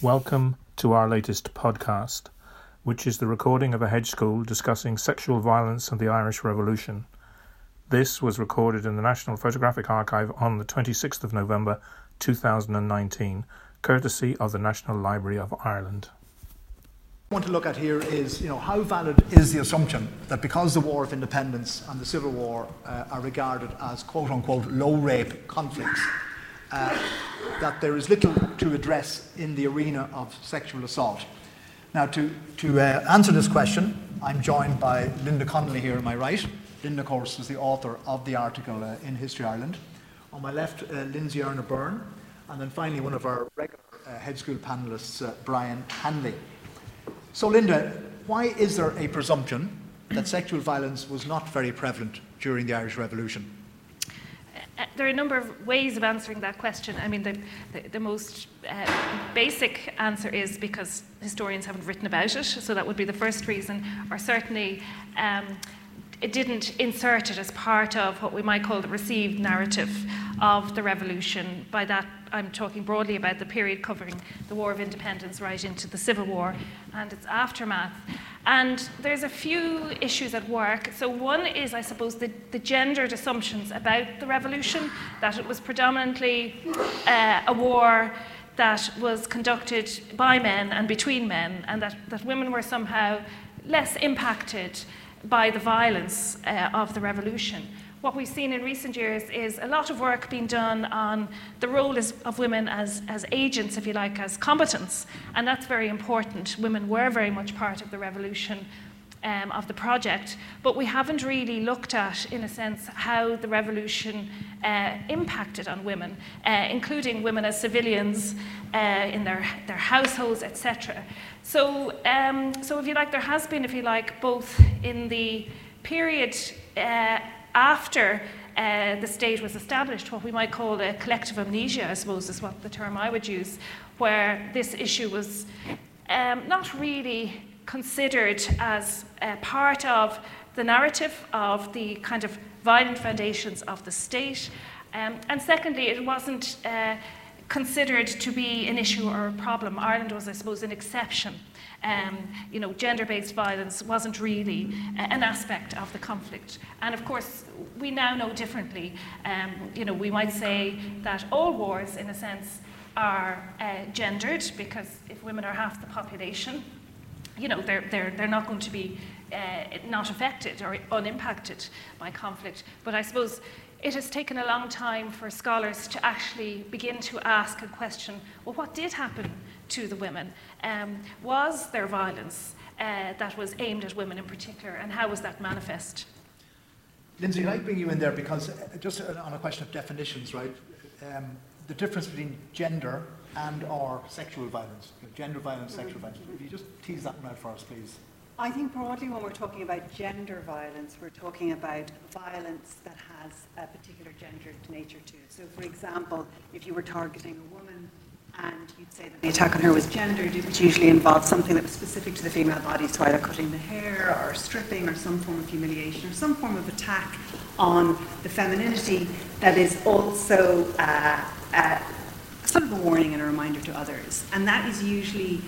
Welcome to our latest podcast, which is the recording of a hedge school discussing sexual violence and the Irish Revolution. This was recorded in the National Photographic Archive on the 26th of November 2019, courtesy of the National Library of Ireland. What I want to look at here is, you know, how valid is the assumption that because the War of Independence and the Civil War uh, are regarded as quote unquote low rape conflicts, uh, that there is little to address in the arena of sexual assault. Now, to, to uh, answer this question, I'm joined by Linda Connolly here on my right. Linda, of course, is the author of the article uh, in History Ireland. On my left, uh, Lindsey Earner-Byrne. And then finally, one of our regular uh, hedge school panelists, uh, Brian Hanley. So, Linda, why is there a presumption that sexual violence was not very prevalent during the Irish Revolution? Uh, there are a number of ways of answering that question. I mean, the, the, the most uh, basic answer is because historians haven't written about it, so that would be the first reason, or certainly um, it didn't insert it as part of what we might call the received narrative of the revolution. By that, I'm talking broadly about the period covering the War of Independence right into the Civil War and its aftermath. And there's a few issues at work. So, one is, I suppose, the, the gendered assumptions about the revolution, that it was predominantly uh, a war that was conducted by men and between men, and that, that women were somehow less impacted by the violence uh, of the revolution what we've seen in recent years is a lot of work being done on the role of women as, as agents, if you like, as combatants. And that's very important. Women were very much part of the revolution. Um, of the project, but we haven't really looked at, in a sense, how the revolution uh, impacted on women, uh, including women as civilians uh, in their, their households, etc. So, um, so, if you like, there has been, if you like, both in the period uh, after uh, the state was established, what we might call a collective amnesia, I suppose is what the term I would use, where this issue was um, not really considered as part of the narrative of the kind of violent foundations of the state. Um, and secondly, it wasn't uh, considered to be an issue or a problem. Ireland was, I suppose, an exception um, you know, gender-based violence wasn't really an aspect of the conflict. And of course, we now know differently. Um, you know, we might say that all wars, in a sense, are uh, gendered because if women are half the population, you know, they're, they're, they're not going to be uh, not affected or unimpacted by conflict. But I suppose it has taken a long time for scholars to actually begin to ask and question well, what did happen to the women? Um, was there violence uh, that was aimed at women in particular, and how was that manifest? Lindsey, like bring you in there because uh, just on a question of definitions, right? Um, the difference between gender and or sexual violence, gender violence, sexual violence. If you just tease that one out for us, please. I think broadly when we're talking about gender violence, we're talking about violence that has a particular gendered nature to it. So, for example, if you were targeting a woman and you'd say that the attack on her was gendered, it would usually involve something that was specific to the female body, so either cutting the hair or stripping or some form of humiliation or some form of attack on the femininity that is also uh, uh, sort of a warning and a reminder to others. And that is usually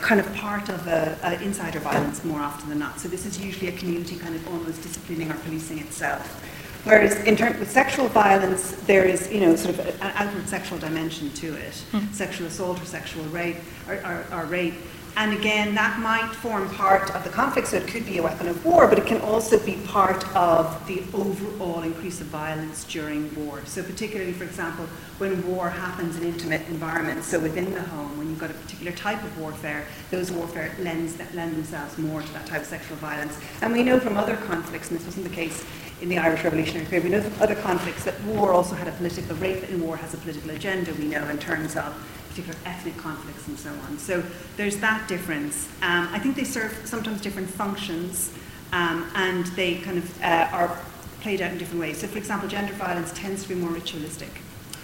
kind of part of a, a insider violence more often than not. So this is usually a community kind of almost disciplining or policing itself. Whereas in terms of sexual violence, there is, you know, sort of an outward sexual dimension to it, mm. sexual assault or sexual rape or, or, or rape. And again, that might form part of the conflict, so it could be a weapon of war, but it can also be part of the overall increase of violence during war. So, particularly, for example, when war happens in intimate environments, so within the home, when you've got a particular type of warfare, those warfare lends, lend themselves more to that type of sexual violence. And we know from other conflicts, and this wasn't the case in the Irish Revolutionary period, we know from other conflicts that war also had a political, rape in war has a political agenda, we know, in terms of particular ethnic conflicts and so on. So there's that difference. Um, I think they serve sometimes different functions um, and they kind of uh, are played out in different ways. So, for example, gender violence tends to be more ritualistic,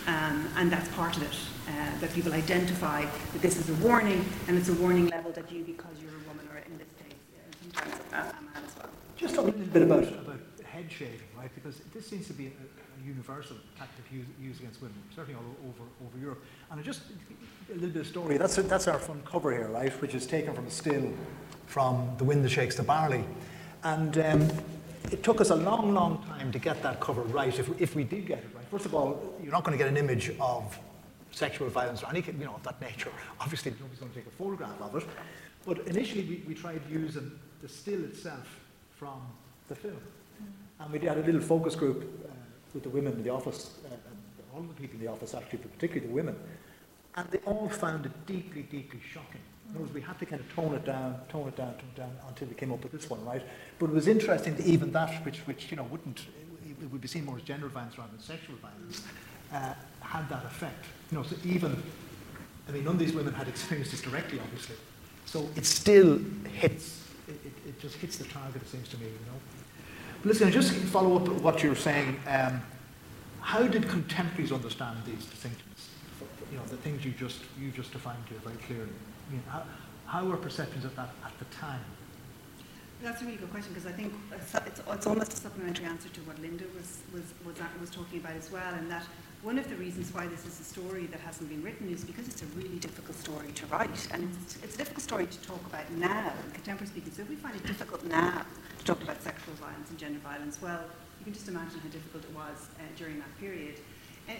um, and that's part of it. Uh, that people identify that this is a warning, and it's a warning level that you, because you're a woman, or in this case, sometimes a man as well. Just talk a little bit about, about head shaving, right? Because this seems to be a, a universal tactic used, used, against women, certainly all over, over Europe. And I just a little bit of story. That's, that's our front cover here, right? Which is taken from a still from The Wind That Shakes the Barley. And um, it took us a long, long time to get that cover right, if, if we did get it right. First of all, you're not going to get an image of sexual violence or anything you know, of that nature. Obviously, nobody's going to take a photograph of it. But initially, we, we tried using the still itself from the film. Mm. And we had a little focus group uh, with the women in the office, uh, all the people in the office actually, but particularly the women. And they all found it deeply, deeply shocking. Words, we had to kind of tone it down, tone it down, tone it down until we came up with this one, right? But it was interesting that even that, which, which you know, wouldn't, it would be seen more as gender violence rather than sexual violence, uh, had that effect. You know, so even, I mean, none of these women had experienced this directly, obviously. So it still hits, it, it, it just hits the target, it seems to me, you know. But listen, just follow up what you're saying. Um, how did contemporaries understand these distinctions? You know, the things you just, you just defined here very clearly. I mean, how, how were perceptions of that at the time? That's a really good question because I think it's, it's, almost a supplementary answer to what Linda was, was, was, was talking about as well, and that one of the reasons why this is a story that hasn't been written is because it's a really difficult story to write, and it's, it's a difficult story to talk about now, in contemporary speaking. So if we find it difficult now to talk about sexual violence and gender violence, well, you can just imagine how difficult it was uh, during that period. Uh,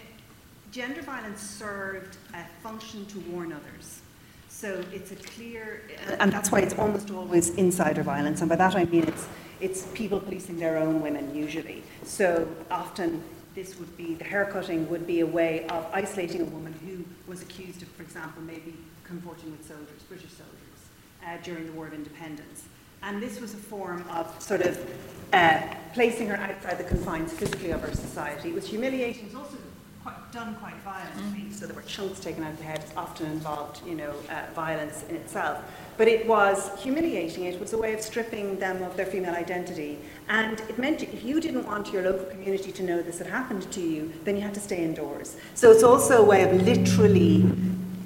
gender violence served a function to warn others. So it's a clear, and that's why it's almost always insider violence, and by that I mean it's, it's people policing their own women usually. So often this would be, the haircutting would be a way of isolating a woman who was accused of, for example, maybe consorting with soldiers, British soldiers, uh, during the War of Independence. And this was a form of sort of uh, placing her outside the confines physically of her society. It was humiliating. It was also quite, done quite violently. Mm. So there were chunks taken out of the head, often involved, you know, uh, violence in itself. But it was humiliating. It was a way of stripping them of their female identity. And it meant if you didn't want your local community to know this had happened to you, then you had to stay indoors. So it's also a way of literally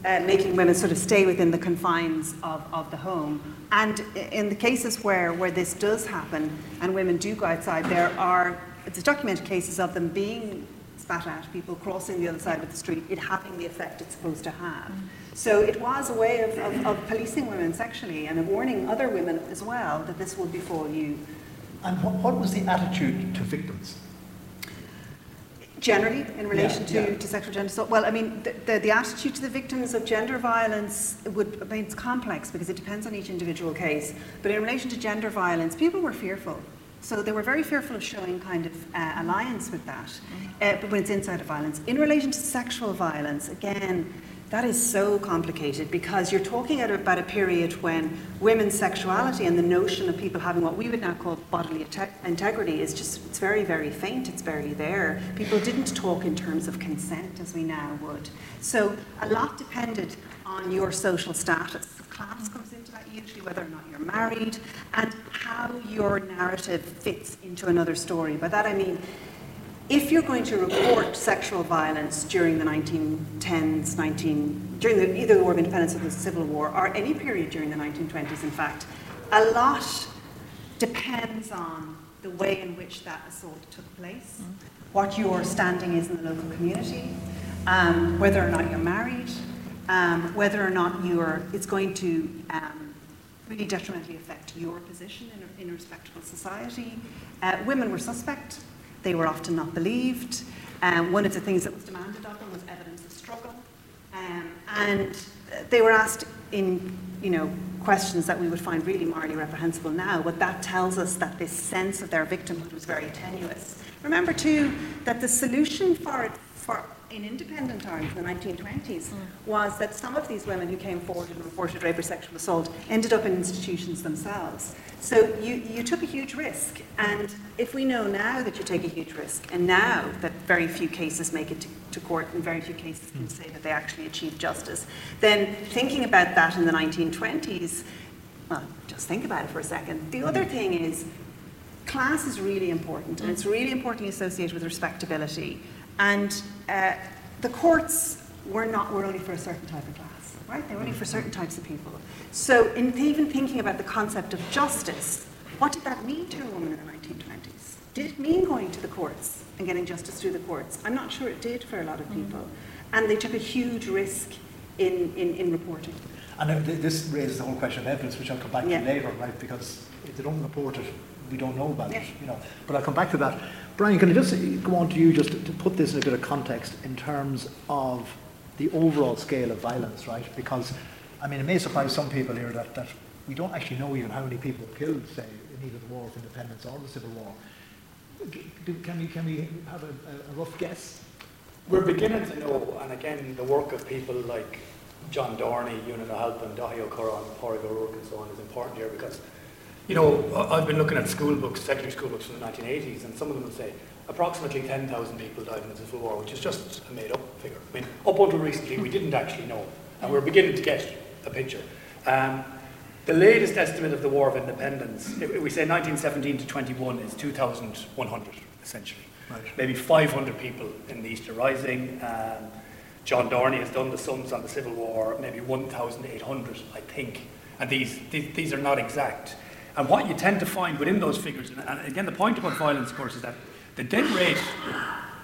uh, making women sort of stay within the confines of, of the home. And in the cases where, where this does happen and women do go outside, there are it's documented cases of them being spat at, people crossing the other side of the street, it having the effect it's supposed to have. Mm. So it was a way of, of, of, policing women sexually and of warning other women as well that this will befall you. And what, what was the attitude to victims? Generally, in relation yeah, to, yeah. to sexual gender assault, well, I mean, the, the, the, attitude to the victims of gender violence would, I mean, it's complex because it depends on each individual case. But in relation to gender violence, people were fearful. So they were very fearful of showing kind of uh, alliance with that, uh, but when it's inside of violence. In relation to sexual violence, again, that is so complicated because you're talking about a period when women's sexuality and the notion of people having what we would now call bodily integrity is just, it's very, very faint, it's barely there. People didn't talk in terms of consent as we now would. So a lot depended on your social status. Class comes into that usually, whether or not you're married, and how your narrative fits into another story. By that I mean, if you're going to report sexual violence during the 1910s, 19, during the, either the War of Independence or the Civil War, or any period during the 1920s, in fact, a lot depends on the way in which that assault took place, what your standing is in the local community, um, whether or not you're married, um, whether or not you're, it's going to um, really detrimentally affect your position in a, in a respectable society. Uh, women were suspect they were often not believed. Um, one of the things that was demanded of them was evidence of struggle. Um, and they were asked in, you know, questions that we would find really morally reprehensible now, but that tells us that this sense of their victimhood was very tenuous. Remember, too, that the solution for, it, for in independent times, in the 1920s, mm. was that some of these women who came forward and reported rape or sexual assault ended up in institutions themselves. So you, you took a huge risk. And if we know now that you take a huge risk, and now that very few cases make it to, to court and very few cases can mm. say that they actually achieved justice, then thinking about that in the 1920s, well, just think about it for a second. The other thing is, class is really important, and it's really importantly associated with respectability. And uh, the courts were not were only for a certain type of class, right? They were only for certain types of people. So in even thinking about the concept of justice, what did that mean to a woman in the 1920s? Did it mean going to the courts and getting justice through the courts? I'm not sure it did for a lot of people. Mm-hmm. And they took a huge risk in, in, in reporting. And this raises the whole question of evidence, which I'll come back yeah. to later, right? Because if they don't report it, we don't know about yeah. it, you know. But I'll come back to that. Brian, can I just go on to you just to, to put this in a bit of context in terms of the overall scale of violence, right? Because, I mean, it may surprise some people here that, that we don't actually know even how many people were killed, say, in either the War of Independence or the Civil War. Can we, can we have a, a rough guess? We're beginning to know, and again, the work of people like John Dorney, Eunan O'Halpin, Daithí Ó Corráin, Pádraig O'Rourke and so on is important here because, you know, I've been looking at school books, secondary school books from the 1980s, and some of them will say approximately 10,000 people died in the Civil War, which is just a made-up figure. I mean, up until recently, we didn't actually know, and we're beginning to get a picture. Um, the latest estimate of the War of Independence, we say 1917 to 21, is 2,100, essentially. Right. Maybe 500 people in the Easter Rising. Um, John Dorney has done the sums on the Civil War, maybe 1,800, I think. And these, these, these, are not exact. And what you tend to find within those figures, and again, the point about violence, of course, is that the death rate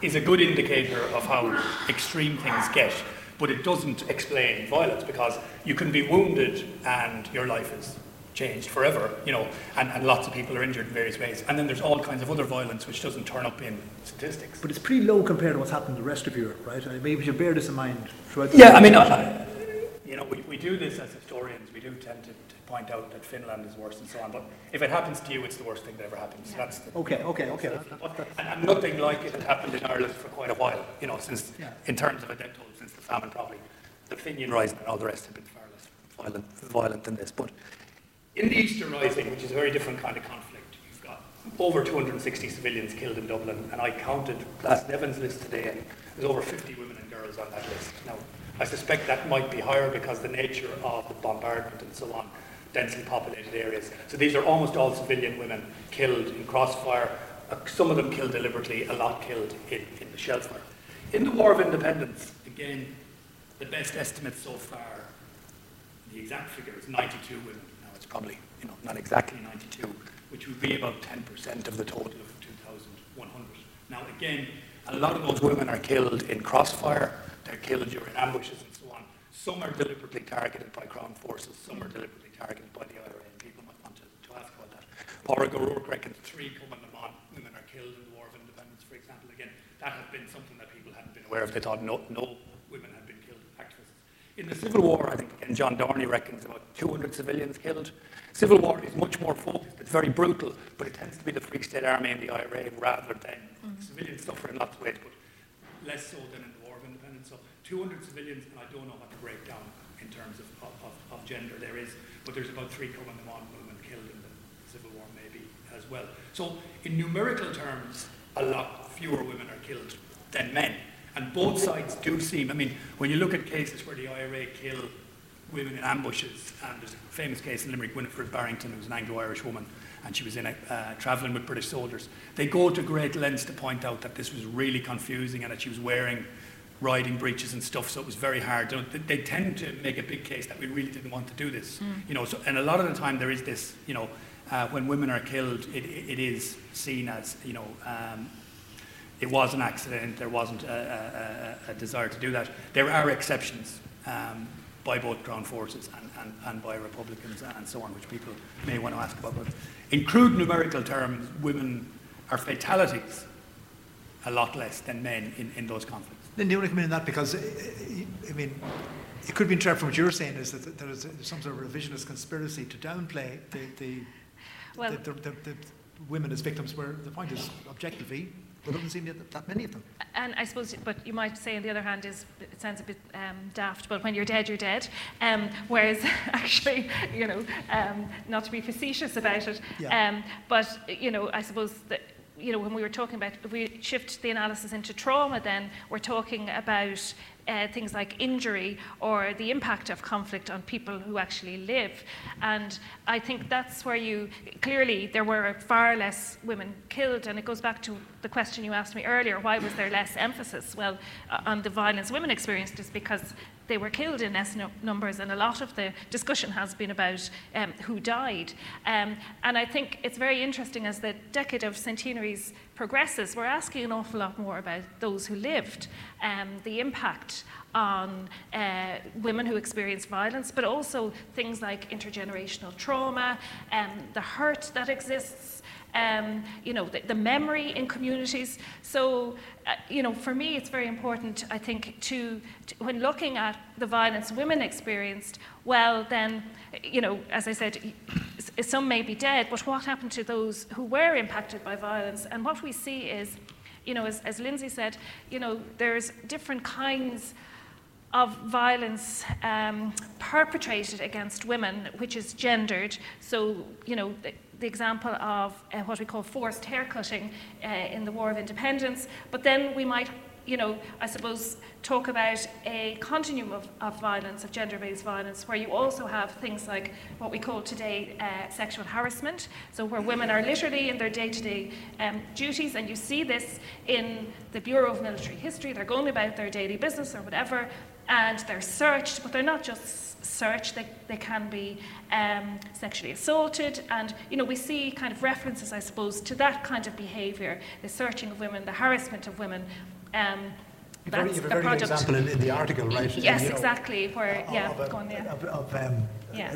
is a good indicator of how extreme things get but it doesn't explain violence because you can be wounded and your life is changed forever, you know, and, and lots of people are injured in various ways. And then there's all kinds of other violence which doesn't turn up in statistics. But it's pretty low compared to what's happened in the rest of Europe, right? I mean, maybe we should bear this in mind throughout Yeah, I mean, uh, you know, we, we do this as historians. We do tend to, point out that Finland is worse and so on. But if it happens to you, it's the worst thing that ever happens. Yeah. That's the, okay, okay, okay. And, and, nothing like it had happened in Ireland for quite a while, you know, since, yeah. in terms of a death toll since the famine probably, the Fenian Rising and all the rest have been far less violent, violent than this. But in the Easter Rising, which is a very different kind of conflict, you've got over 260 civilians killed in Dublin, and I counted last Glasnevin's list today, and there's over 50 women and girls on that list. Now, I suspect that might be higher because the nature of the bombardment and so on, densely populated areas. So these are almost all civilian women killed in crossfire, uh, some of them killed deliberately, a lot killed in, in the shell fire. In the War of Independence, again, the best estimate so far, the exact figure is 92 women. Now it's probably, you know, not exactly 92, which would be about 10% of the total of 2,100. Now again, a lot of those women are killed in crossfire, they're killed during ambushes and so on. Some are deliberately targeted by Crown forces, some are deliberately targeted by the IRA, and people might want to, to ask about that. Pádraig O'Rourke reckons three Cumann mBan women are killed in the War of Independence, for example. Again, that has been something that people hadn't been aware of. They thought no, no women had been killed, activists. in the Civil War, I think, and John Dorney reckons about 200 civilians killed. Civil War is much more focused, it's very brutal, but it tends to be the Free State Army and the IRA rather than mm-hmm. civilians suffer in lots of ways, but less so than in the War of Independence. So 200 civilians, and I don't know what the breakdown in terms of, of, of gender there is, but there's about three Cumann na mBan women killed in the Civil War maybe as well. So in numerical terms, a lot fewer women are killed than men. And both sides do seem, I mean, when you look at cases where the IRA kill women in ambushes, and there's a famous case in Limerick, Winifred Barrington, who was an Anglo-Irish woman, and she was in a, uh, travelling with British soldiers. They go to great lengths to point out that this was really confusing and that she was wearing riding breeches and stuff, so it was very hard. They tend to make a big case that we really didn't want to do this, mm. you know. So, and a lot of the time there is this, you know, uh, when women are killed, it, it is seen as, you know, um, it was an accident, there wasn't a, a, a desire to do that. There are exceptions um, by both Crown forces and, and, and, by Republicans and so on, which people may want to ask about. But in crude numerical terms, women are fatalities a lot less than men in, in those conflicts. Then do you want to come in on that? Because, I mean, it could be interpreted from what you're saying is that there is some sort of revisionist conspiracy to downplay the, the, well, the, the, the women as victims, where the point is objectively there doesn't seem that, that many of them. And I suppose, but you might say on the other hand is it sounds a bit um, daft, but when you're dead, you're dead. Um, whereas actually, you know, um, not to be facetious about it, yeah. Um, but you know, I suppose that you know, when we were talking about, if we shift the analysis into trauma, then we're talking about uh, things like injury or the impact of conflict on people who actually live. And I think that's where you clearly there were far less women killed, and it goes back to the question you asked me earlier: why was there less emphasis? Well, on the violence women experienced is because they were killed in no- numbers, and a lot of the discussion has been about um, who died. Um, and I think it's very interesting as the decade of centenaries progresses, we're asking an awful lot more about those who lived, um, the impact on uh, women who experience violence, but also things like intergenerational trauma, um, the hurt that exists um, you know, the, the, memory in communities. So, uh, you know, for me, it's very important, I think, to, to, when looking at the violence women experienced, well, then, you know, as I said, some may be dead, but what happened to those who were impacted by violence? And what we see is, you know, as, as Lindsey said, you know, there's different kinds of violence um, perpetrated against women, which is gendered. So, you know, the, example of uh, what we call forced haircutting uh, in the War of Independence. But then we might, you know, I suppose, talk about a continuum of, of violence, of gender based violence, where you also have things like what we call today uh, sexual harassment. So, where women are literally in their day to day duties, and you see this in the Bureau of Military History, they're going about their daily business or whatever, and they're searched, but they're not just searched, they, they can be um, sexually assaulted. And, you know, we see kind of references, I suppose, to that kind of behaviour the searching of women, the harassment of women. Um, that's you have a very good example in, in, the article, right? Yes, you know, exactly. Where, yeah, of, go on there. Of, of um, yeah.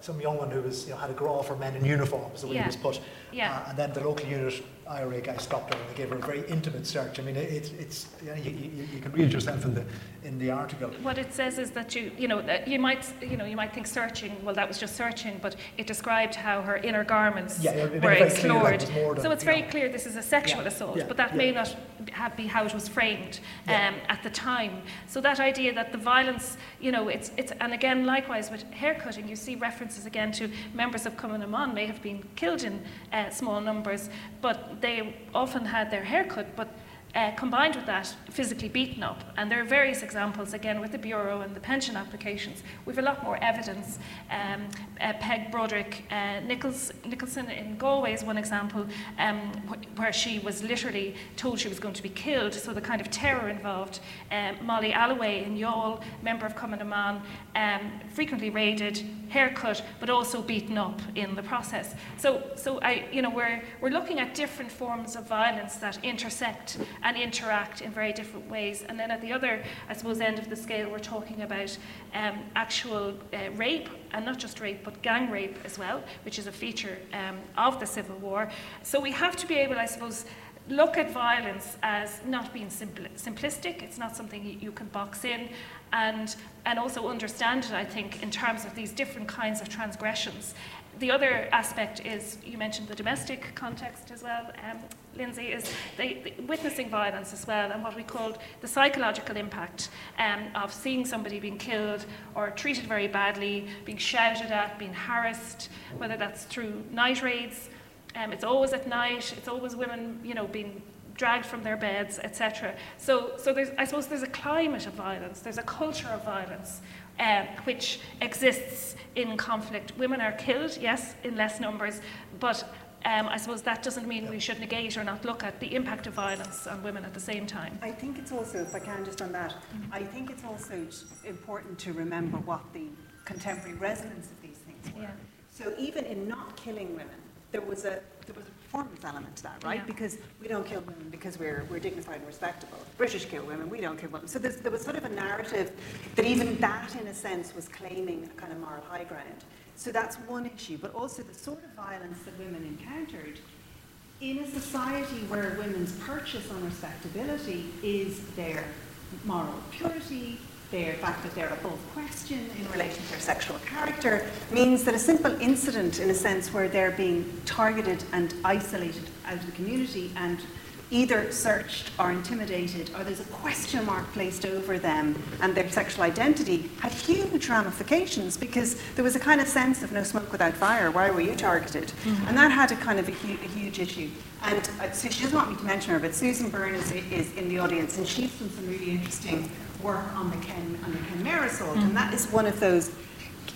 some young one who was, you know, had a grow for men in uniform, so yeah. he was put. Yeah. Uh, and then the local unit IRA guy stopped her and they gave her a very intimate search. I mean, it, it's, you, know, you, you, you, can read yourself in the, in the article. What it says is that you, you know, you might, you know, you might think searching, well, that was just searching, but it described how her inner garments yeah, were explored. So it's very know. clear this is a sexual yeah, assault, yeah, but that may not have, be how it was framed um, at the time. So that idea that the violence, you know, it's, it's, and again, likewise with haircutting, you see references again to members of Cumann may have been killed in uh, small numbers, but they often had their hair cut, but uh, combined with that, physically beaten up. And there are various examples, again, with the Bureau and the pension applications. We have a lot more evidence. Um, uh, Peg Broderick uh, Nichols, Nicholson in Galway is one example um, wh- where she was literally told she was going to be killed, so the kind of terror involved. Um, Molly Alloway in Youghal, member of Cumann na mBan, um, frequently raided, haircut, but also beaten up in the process. So, so I, you know, we're, we're looking at different forms of violence that intersect and interact in very different ways. And then at the other, I suppose, end of the scale, we're talking about um, actual uh, rape, and not just rape, but gang rape as well, which is a feature um, of the Civil War. So we have to be able, I suppose, look at violence as not being simpl- simplistic. It's not something you, can box in, and and also understand it. I think in terms of these different kinds of transgressions. The other aspect is you mentioned the domestic context as well. Um, Lindsey, is witnessing violence as well, and what we called the psychological impact um, of seeing somebody being killed or treated very badly, being shouted at, being harassed, whether that's through night raids. Um, it's always at night. It's always women, you know, being dragged from their beds, etc. So, so there's, I suppose there's a climate of violence. There's a culture of violence. Uh, which exists in conflict. Women are killed, yes, in less numbers, but um, I suppose that doesn't mean we should negate or not look at the impact of violence on women at the same time. I think it's also, if I can just on that, mm-hmm. I think it's also important to remember what the contemporary resonance of these things were. Yeah. So even in not killing women, there was a there was a performance element to that, right? Yeah. Because we don't kill women because we're we're dignified and respectable. British kill women, we don't kill women. So there was sort of a narrative that even that, in a sense, was claiming a kind of moral high ground. So that's one issue, but also the sort of violence that women encountered in a society where women's purchase on respectability is their moral purity, their fact that they're above question in relation to their sexual character, means that a simple incident, in a sense, where they're being targeted and isolated out of the community and either searched or intimidated, or there's a question mark placed over them and their sexual identity, had huge ramifications because there was a kind of sense of no smoke without fire. Why were you targeted? Mm-hmm. And that had a kind of a, hu- a huge issue. And uh, so she doesn't want me to mention her, but Susan Byrne is, is, in the audience, and she's done some really interesting work on the Ken on the Kenmare assault, mm-hmm. and that is one of those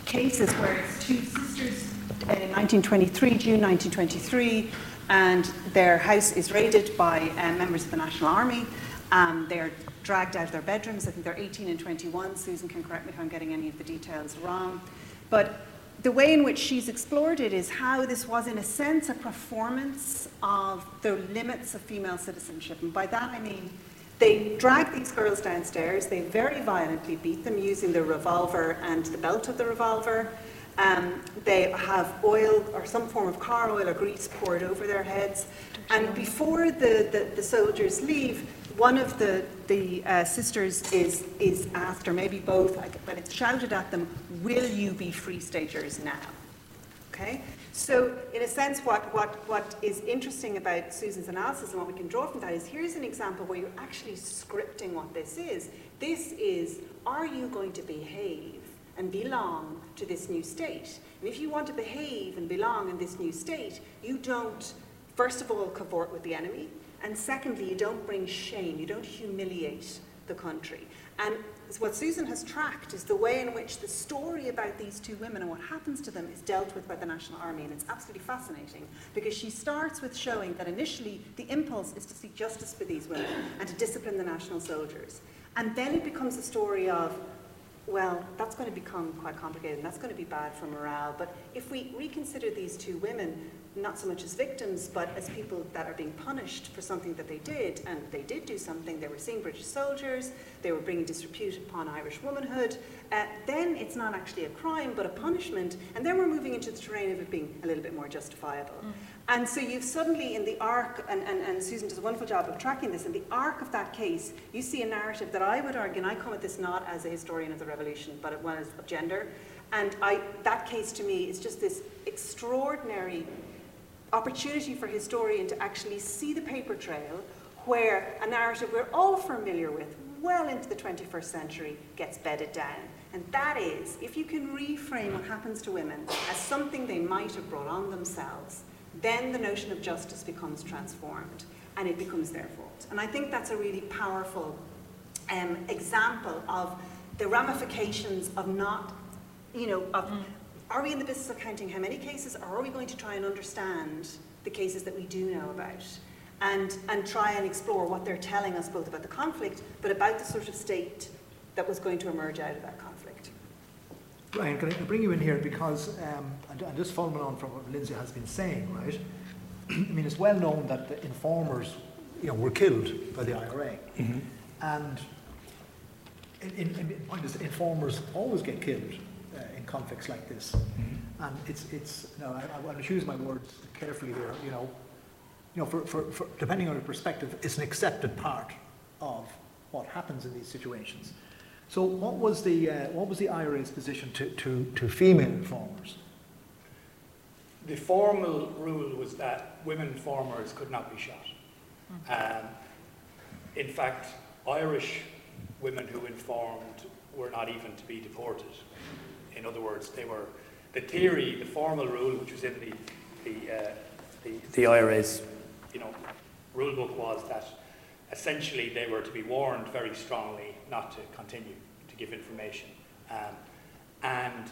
cases where it's two sisters uh, in 1923, June 1923 and their house is raided by uh, members of the National Army. Um, they are dragged out of their bedrooms. I think they're 18 and 21. Susan can correct me if I'm getting any of the details wrong. But the way in which she's explored it is how this was, in a sense, a performance of the limits of female citizenship. And by that I mean they drag these girls downstairs, they very violently beat them using the revolver and the belt of the revolver. Um, they have oil or some form of car oil or grease poured over their heads. And before the, the, the soldiers leave, one of the, the uh, sisters is, is asked, or maybe both, but it's shouted at them, Will you be free staters now? Okay? So, in a sense, what, what, what is interesting about Susan's analysis and what we can draw from that is here's an example where you're actually scripting what this is. This is, are you going to behave and belong to this new state? And if you want to behave and belong in this new state, you don't, first of all, cavort with the enemy, and secondly, you don't bring shame, you don't humiliate the country. And what Susan has tracked is the way in which the story about these two women and what happens to them is dealt with by the National Army. And it's absolutely fascinating because she starts with showing that initially the impulse is to seek justice for these women and to discipline the national soldiers. And then it becomes a story of, well, that's going to become quite complicated and that's going to be bad for morale. But if we reconsider these two women, not so much as victims, but as people that are being punished for something that they did. And they did do something. They were seeing British soldiers, they were bringing disrepute upon Irish womanhood. Uh, then it's not actually a crime, but a punishment. And then we're moving into the terrain of it being a little bit more justifiable. Mm. And so you've suddenly, in the arc, and, and, and Susan does a wonderful job of tracking this, in the arc of that case, you see a narrative that I would argue, and I come at this not as a historian of the revolution, but one as of gender. And I, that case to me is just this extraordinary opportunity for historian to actually see the paper trail where a narrative we're all familiar with well into the 21st century gets bedded down. And that is, if you can reframe what happens to women as something they might have brought on themselves, then the notion of justice becomes transformed and it becomes their fault. And I think that's a really powerful um, example of the ramifications of not, you know, of. Are we in the business of counting how many cases, or are we going to try and understand the cases that we do know about? And, and try and explore what they're telling us both about the conflict, but about the sort of state that was going to emerge out of that conflict. Brian, can I bring you in here because, um, and, and just following on from what Lindsey has been saying, right? I mean, it's well known that the informers, you know, were killed by the IRA, mm-hmm. and in, in, in point is, informers always get killed in conflicts like this. Mm-hmm. And it's, it's you know, I, I want to choose my words carefully here, you know, you know, for, for, for, depending on your perspective, it's an accepted part of what happens in these situations. So what was the, uh, what was the IRA's position to, to, to female informers? The formal rule was that women informers could not be shot. Um, in fact, Irish women who informed were not even to be deported. In other words, they were the theory, the formal rule, which was in the the, uh, the, the IRA's you know rule book was that essentially they were to be warned very strongly not to continue to give information. Um, and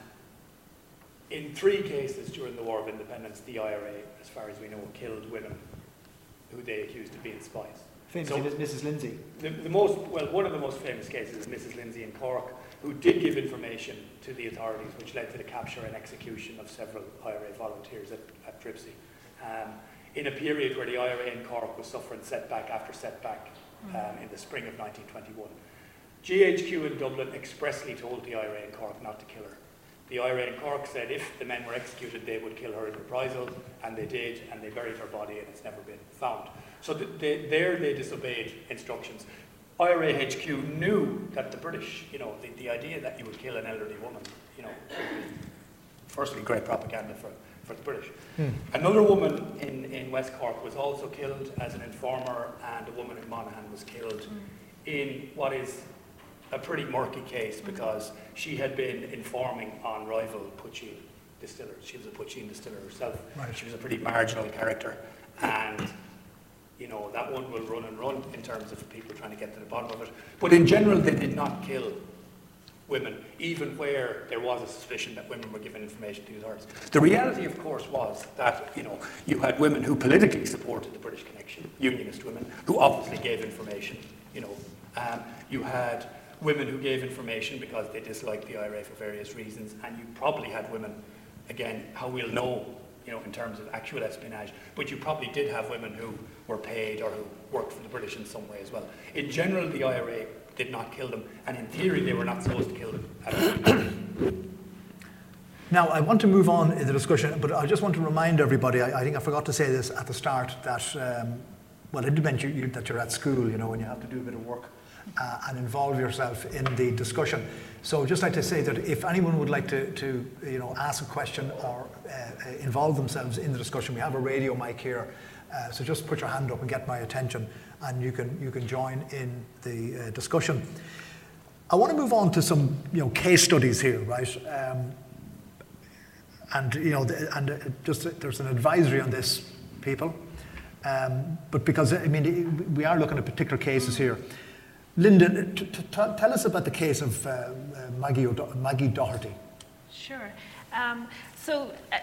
in three cases during the War of Independence, the IRA, as far as we know, killed women who they accused of being spies. Famously, so, Mrs. Lindsay. The, the, most, well, one of the most famous cases is Mrs. Lindsay in Cork, who did give information to the authorities, which led to the capture and execution of several IRA volunteers at, at. Um, in a period where the IRA in Cork was suffering setback after setback hmm. um, in the spring of 1921. GHQ in Dublin expressly told the IRA in Cork not to kill her. The IRA in Cork said if the men were executed, they would kill her in reprisal, and they did, and they buried her body, and it's never been found. So they, there they disobeyed instructions. IRA HQ knew that the British, you know, the, the idea that you would kill an elderly woman, you know, firstly, great propaganda for, for the British. Hmm. Another woman in, in West Cork was also killed as an informer, and a woman in Monaghan was killed hmm. in what is a pretty murky case hmm. because she had been informing on rival poitín distillers. She was a poitín distiller herself. Right. She was a pretty marginal character, and you know, that one will run and run in terms of people trying to get to the bottom of it. But in general, they did not kill women, even where there was a suspicion that women were giving information to the authorities. The reality, of course, was that you know you had women who politically supported the British connection, unionist women, who obviously gave information. You know, um, you had women who gave information because they disliked the IRA for various reasons, and you probably had women, again, how we'll know, you know, in terms of actual espionage, but you probably did have women who were paid or who worked for the British in some way as well. In general, the IRA did not kill them, and in theory, they were not supposed to kill them. Now, I want to move on in the discussion, but I just want to remind everybody, I, I think I forgot to say this at the start, that, um, well, I did mention you, that you're at school, you know, when you have to do a bit of work uh, and involve yourself in the discussion. So just like to say that if anyone would like to, to you know, ask a question or uh, involve themselves in the discussion, we have a radio mic here, uh, so just put your hand up and get my attention and you can, you can join in the uh, discussion. I want to move on to some you know, case studies here, right? Um, and you know, and uh, just there's an advisory on this, people. Um, but because I mean, we are looking at particular cases here. Linda, tell us about the case of uh, uh Maggie, Maggie Doherty. Sure. Um, so, uh,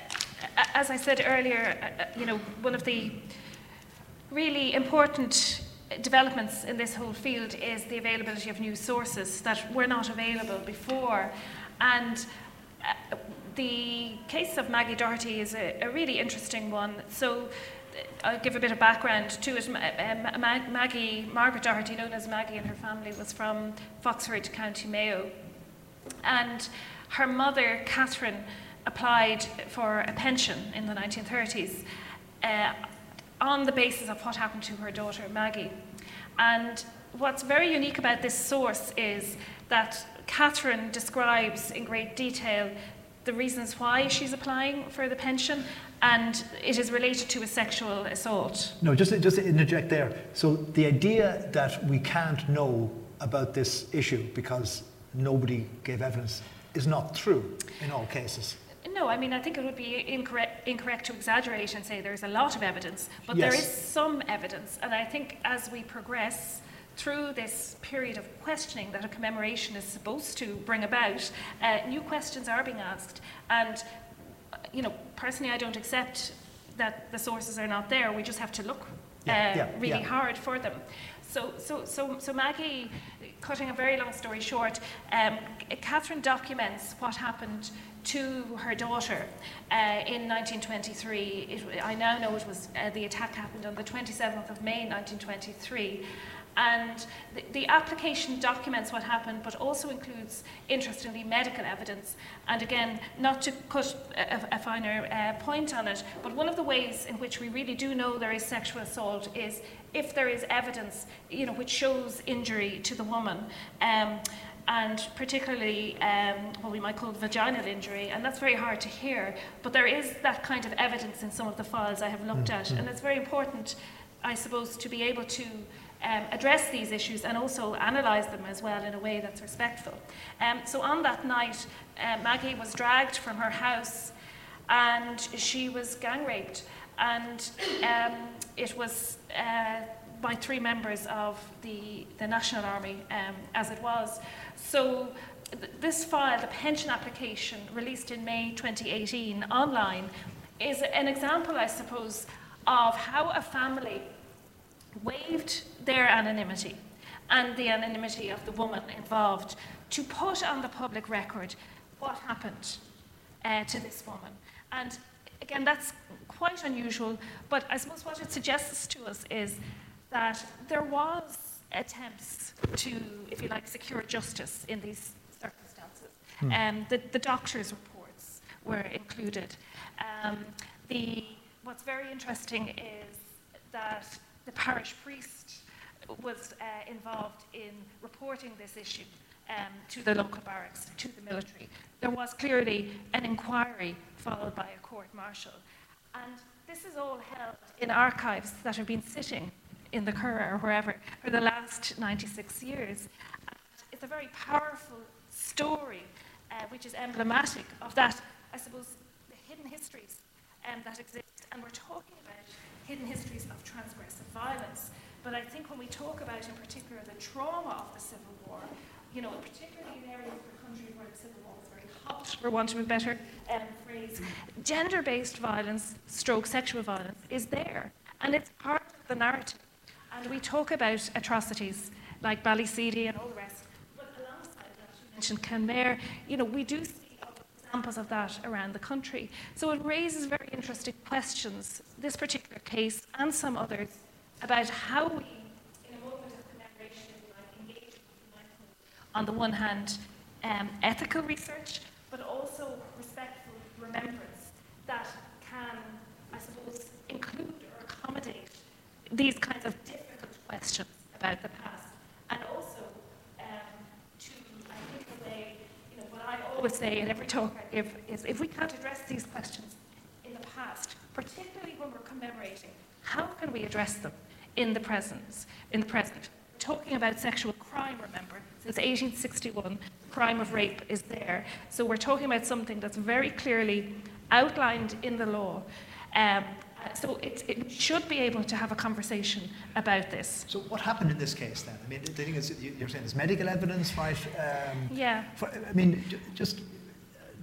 as I said earlier, uh, uh, you know, one of the really important developments in this whole field is the availability of new sources that were not available before. And uh, the case of Maggie Doherty is a, a, really interesting one. So I'll give a bit of background to it. Maggie, Margaret Doherty, known as Maggie and her family, was from Foxford, County Mayo. And her mother, Catherine, applied for a pension in the 1930s. Uh, on the basis of what happened to her daughter Maggie. And what's very unique about this source is that Catherine describes in great detail the reasons why she's applying for the pension, and it is related to a sexual assault. No, just, just to interject there. So the idea that we can't know about this issue because nobody gave evidence is not true in all cases. No, I mean, I think it would be incorrect, incorrect to exaggerate and say there's a lot of evidence, but yes. there is some evidence. And I think as we progress through this period of questioning that a commemoration is supposed to bring about, uh, new questions are being asked. And, you know, personally, I don't accept that the sources are not there. We just have to look uh, yeah, yeah, really yeah. hard for them. So, so, so, so Maggie, cutting a very long story short, um, Catherine documents what happened to her daughter uh, in 1923. It, I now know it was uh, the attack happened on the 27th of May 1923. And the, the, application documents what happened, but also includes, interestingly, medical evidence. And again, not to cut a, a finer uh, point on it, but one of the ways in which we really do know there is sexual assault is if there is evidence, you know, which shows injury to the woman. Um, and particularly um, what we might call vaginal injury, and that's very hard to hear, but there is that kind of evidence in some of the files I have looked at, and it's very important, I suppose, to be able to um, address these issues and also analyse them as well in a way that's respectful. Um, so on that night, uh, Maggie was dragged from her house and she was gang raped, and um, it was. Uh, by three members of the, the National Army um, as it was. So th- this file, the pension application released in May 2018 online, is an example, I suppose, of how a family waived their anonymity and the anonymity of the woman involved to put on the public record what happened uh, to this woman. And again, that's quite unusual, but I suppose what it suggests to us is that there was attempts to, if you like, secure justice in these circumstances. Hmm. Um, the, the doctor's reports were included. Um, the, what's very interesting is that the parish priest was uh, involved in reporting this issue um, to the local barracks, to the military. There was clearly an inquiry followed by a court martial. And this is all held in archives that have been sitting in the Curragh or wherever for the last 96 years. And it's a very powerful story uh, which is emblematic of that, I suppose, the hidden histories um, that exist. And we're talking hidden histories of transgressive violence. But I think when we talk about, in particular, the trauma of the Civil War, you know, particularly in areas of the country where the civil war was very hot, for want of a better um, phrase, gender-based violence, stroke sexual violence, is there. And it's part of the narrative. And we talk about atrocities like Ballyseedy and all the rest. But alongside that, you mentioned Kenmare, you know, we do see examples of that around the country. So it raises very interesting questions, this particular case and some others, about how we, in a moment of commemoration, on the one hand, um, ethical research, but also respectful remembrance that can, I suppose, include or accommodate these kinds of difficult questions about the past. And also um, to, I think, the way, you know, what I always say in every talk I give is if we can't address these questions in the past, particularly when we're commemorating, how can we address them in the present? In the present, talking about sexual crime, remember, since 1861, the crime of rape is there. So we're talking about something that's very clearly outlined in the law. Um, so it, it, should be able to have a conversation about this. So what happened in this case then? I mean, the thing is, you're saying there's medical evidence, right? Um, yeah. For, I mean, just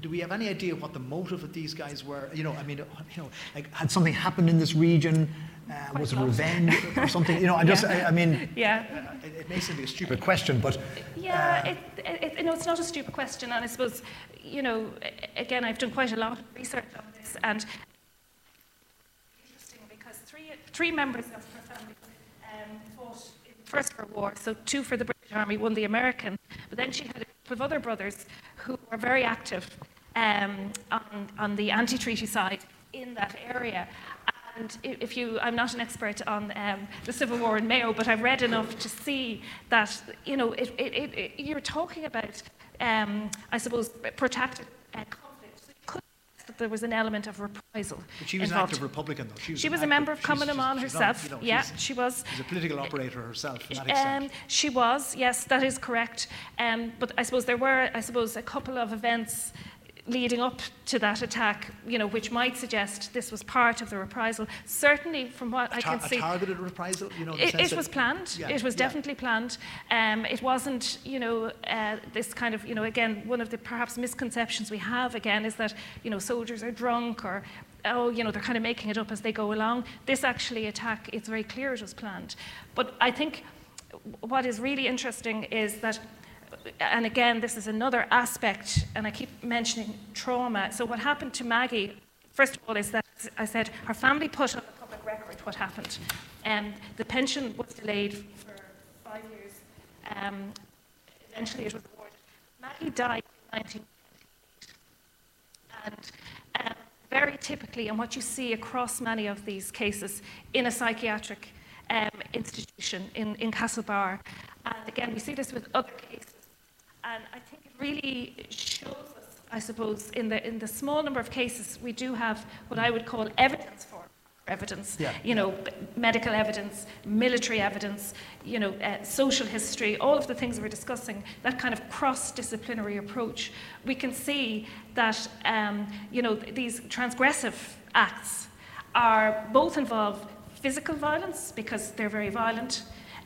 do we have any idea what the motive of these guys were? You know, I mean, you know, like had something happened in this region? Uh, was it revenge or something? You know, I just. I, I, mean, yeah. It, it, may seem like a stupid question, but yeah, uh, it, it, it, no, it's not a stupid question, and I suppose, you know, again, I've done quite a lot of research on this, and three members of her family um, fought in the First World War, so two for the British Army, one the American, but then she had a group of other brothers who were very active um, on, on the anti-treaty side in that area. And if you, I'm not an expert on um, the Civil War in Mayo, but I've read enough to see that, you know, it, it, it, you're talking about, um, I suppose, protracted uh, conflict. So could that there was an element of reprisal. But she was involved. an active Republican, though. She was, she was a member of Cumann na mBan herself. Not, you know, yeah, she was. She's a political operator herself. Um, she was, yes, that is correct. Um, but I suppose there were, I suppose, a couple of events leading up to that attack, you know, which might suggest this was part of the reprisal. Certainly, from what I can see, a targeted reprisal. You know, it, it was planned. Yeah, it was definitely yeah. planned. Um, it wasn't, you know, uh, this kind of, you know, again, one of the perhaps misconceptions we have again is that, you know, soldiers are drunk or oh, you know, they're kind of making it up as they go along. This actually attack, it's very clear it was planned. But I think what is really interesting is that and again, this is another aspect, and I keep mentioning trauma. So, what happened to Maggie, first of all, is that I said her family put on the public record what happened. And um, the pension was delayed for five years. Um, eventually, it was awarded. Maggie died in 1998. And um, very typically, and what you see across many of these cases in a psychiatric um, institution in, in Castlebar, and again, we see this with other cases and I think it really shows us, I suppose, in the, in the small number of cases we do have what I would call evidence for evidence, yeah. you know, medical evidence, military evidence, you know, uh, social history, all of the things we're discussing, that kind of cross-disciplinary approach, we can see that, um, you know, these transgressive acts are both involve physical violence because they're very violent,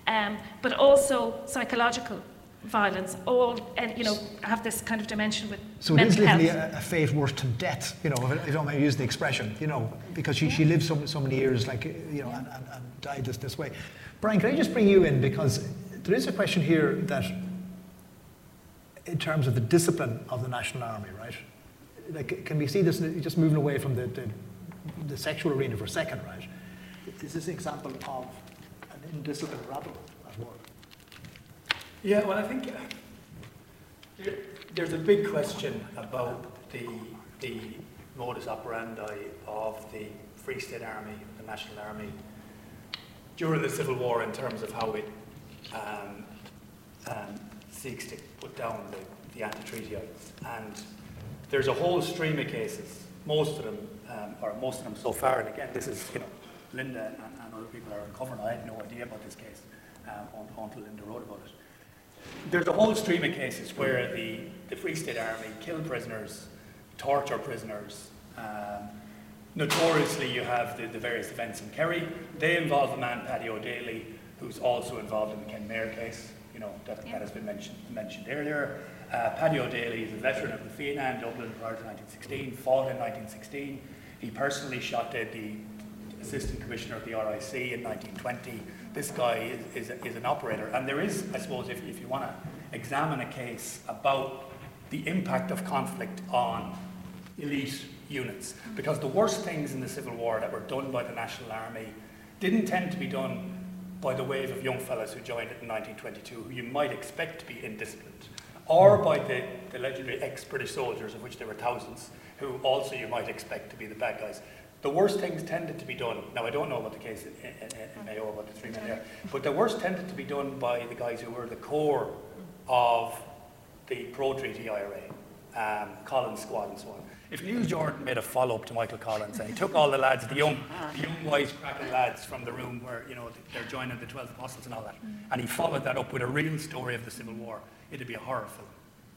um, but also psychological violence, all and you know have this kind of dimension with so it is literally a, a, fate worse than death, you know. If I don't use the expression, you know, because she, yeah. she lived so, so many years, like you know, and, and, and died this this way. Brian, can I just bring you in because there is a question here that, in terms of the discipline of the National Army, right? Like, can we see this just moving away from the, the, the sexual arena for a second, right? This is this an example of an indisciplined rabble at work? Yeah, well, I think uh, there's a big question about the, the modus operandi of the Free State Army, the National Army, during the Civil War in terms of how it um, um, seeks to put down the, the anti-treatyites. And there's a whole stream of cases, most of them, um, or most of them so far, and again, this is, you know, Linda and, and other people are uncovering. I had no idea about this case um, until Linda wrote about it there's a whole stream of cases where the, the Free State Army kill prisoners, torture prisoners. Um, notoriously, you have the, the various events in Kerry. They involve a man, Paddy O'Daly, who's also involved in the Ken Kenmare case. you know, that, Yeah. that has been mentioned, mentioned earlier. Uh, Paddy O'Daly is a veteran of the Fianna in Dublin prior to 1916, fought in 1916. He personally shot dead the assistant commissioner of the RIC in 1920. This guy is, is, is an operator. And there is, I suppose, if, if you want to examine a case about the impact of conflict on elite units, because the worst things in the Civil War that were done by the National Army didn't tend to be done by the wave of young fellows who joined it in 1922, who you might expect to be indisciplined, or by the, the legendary ex-British soldiers, of which there were thousands, who also you might expect to be the bad guys. The worst things tended to be done, now I don't know about the case in, in, in Mayo, about the three men there, but the worst tended to be done by the guys who were the core of the pro-treaty IRA, um, Collins squad and so on. If Neil Jordan made a follow-up to Michael Collins and he took all the lads, the young, the young wisecracking lads from the room where, you know, they're joining the 12 apostles and all that, and he followed that up with a real story of the Civil War, it'd be a horror film.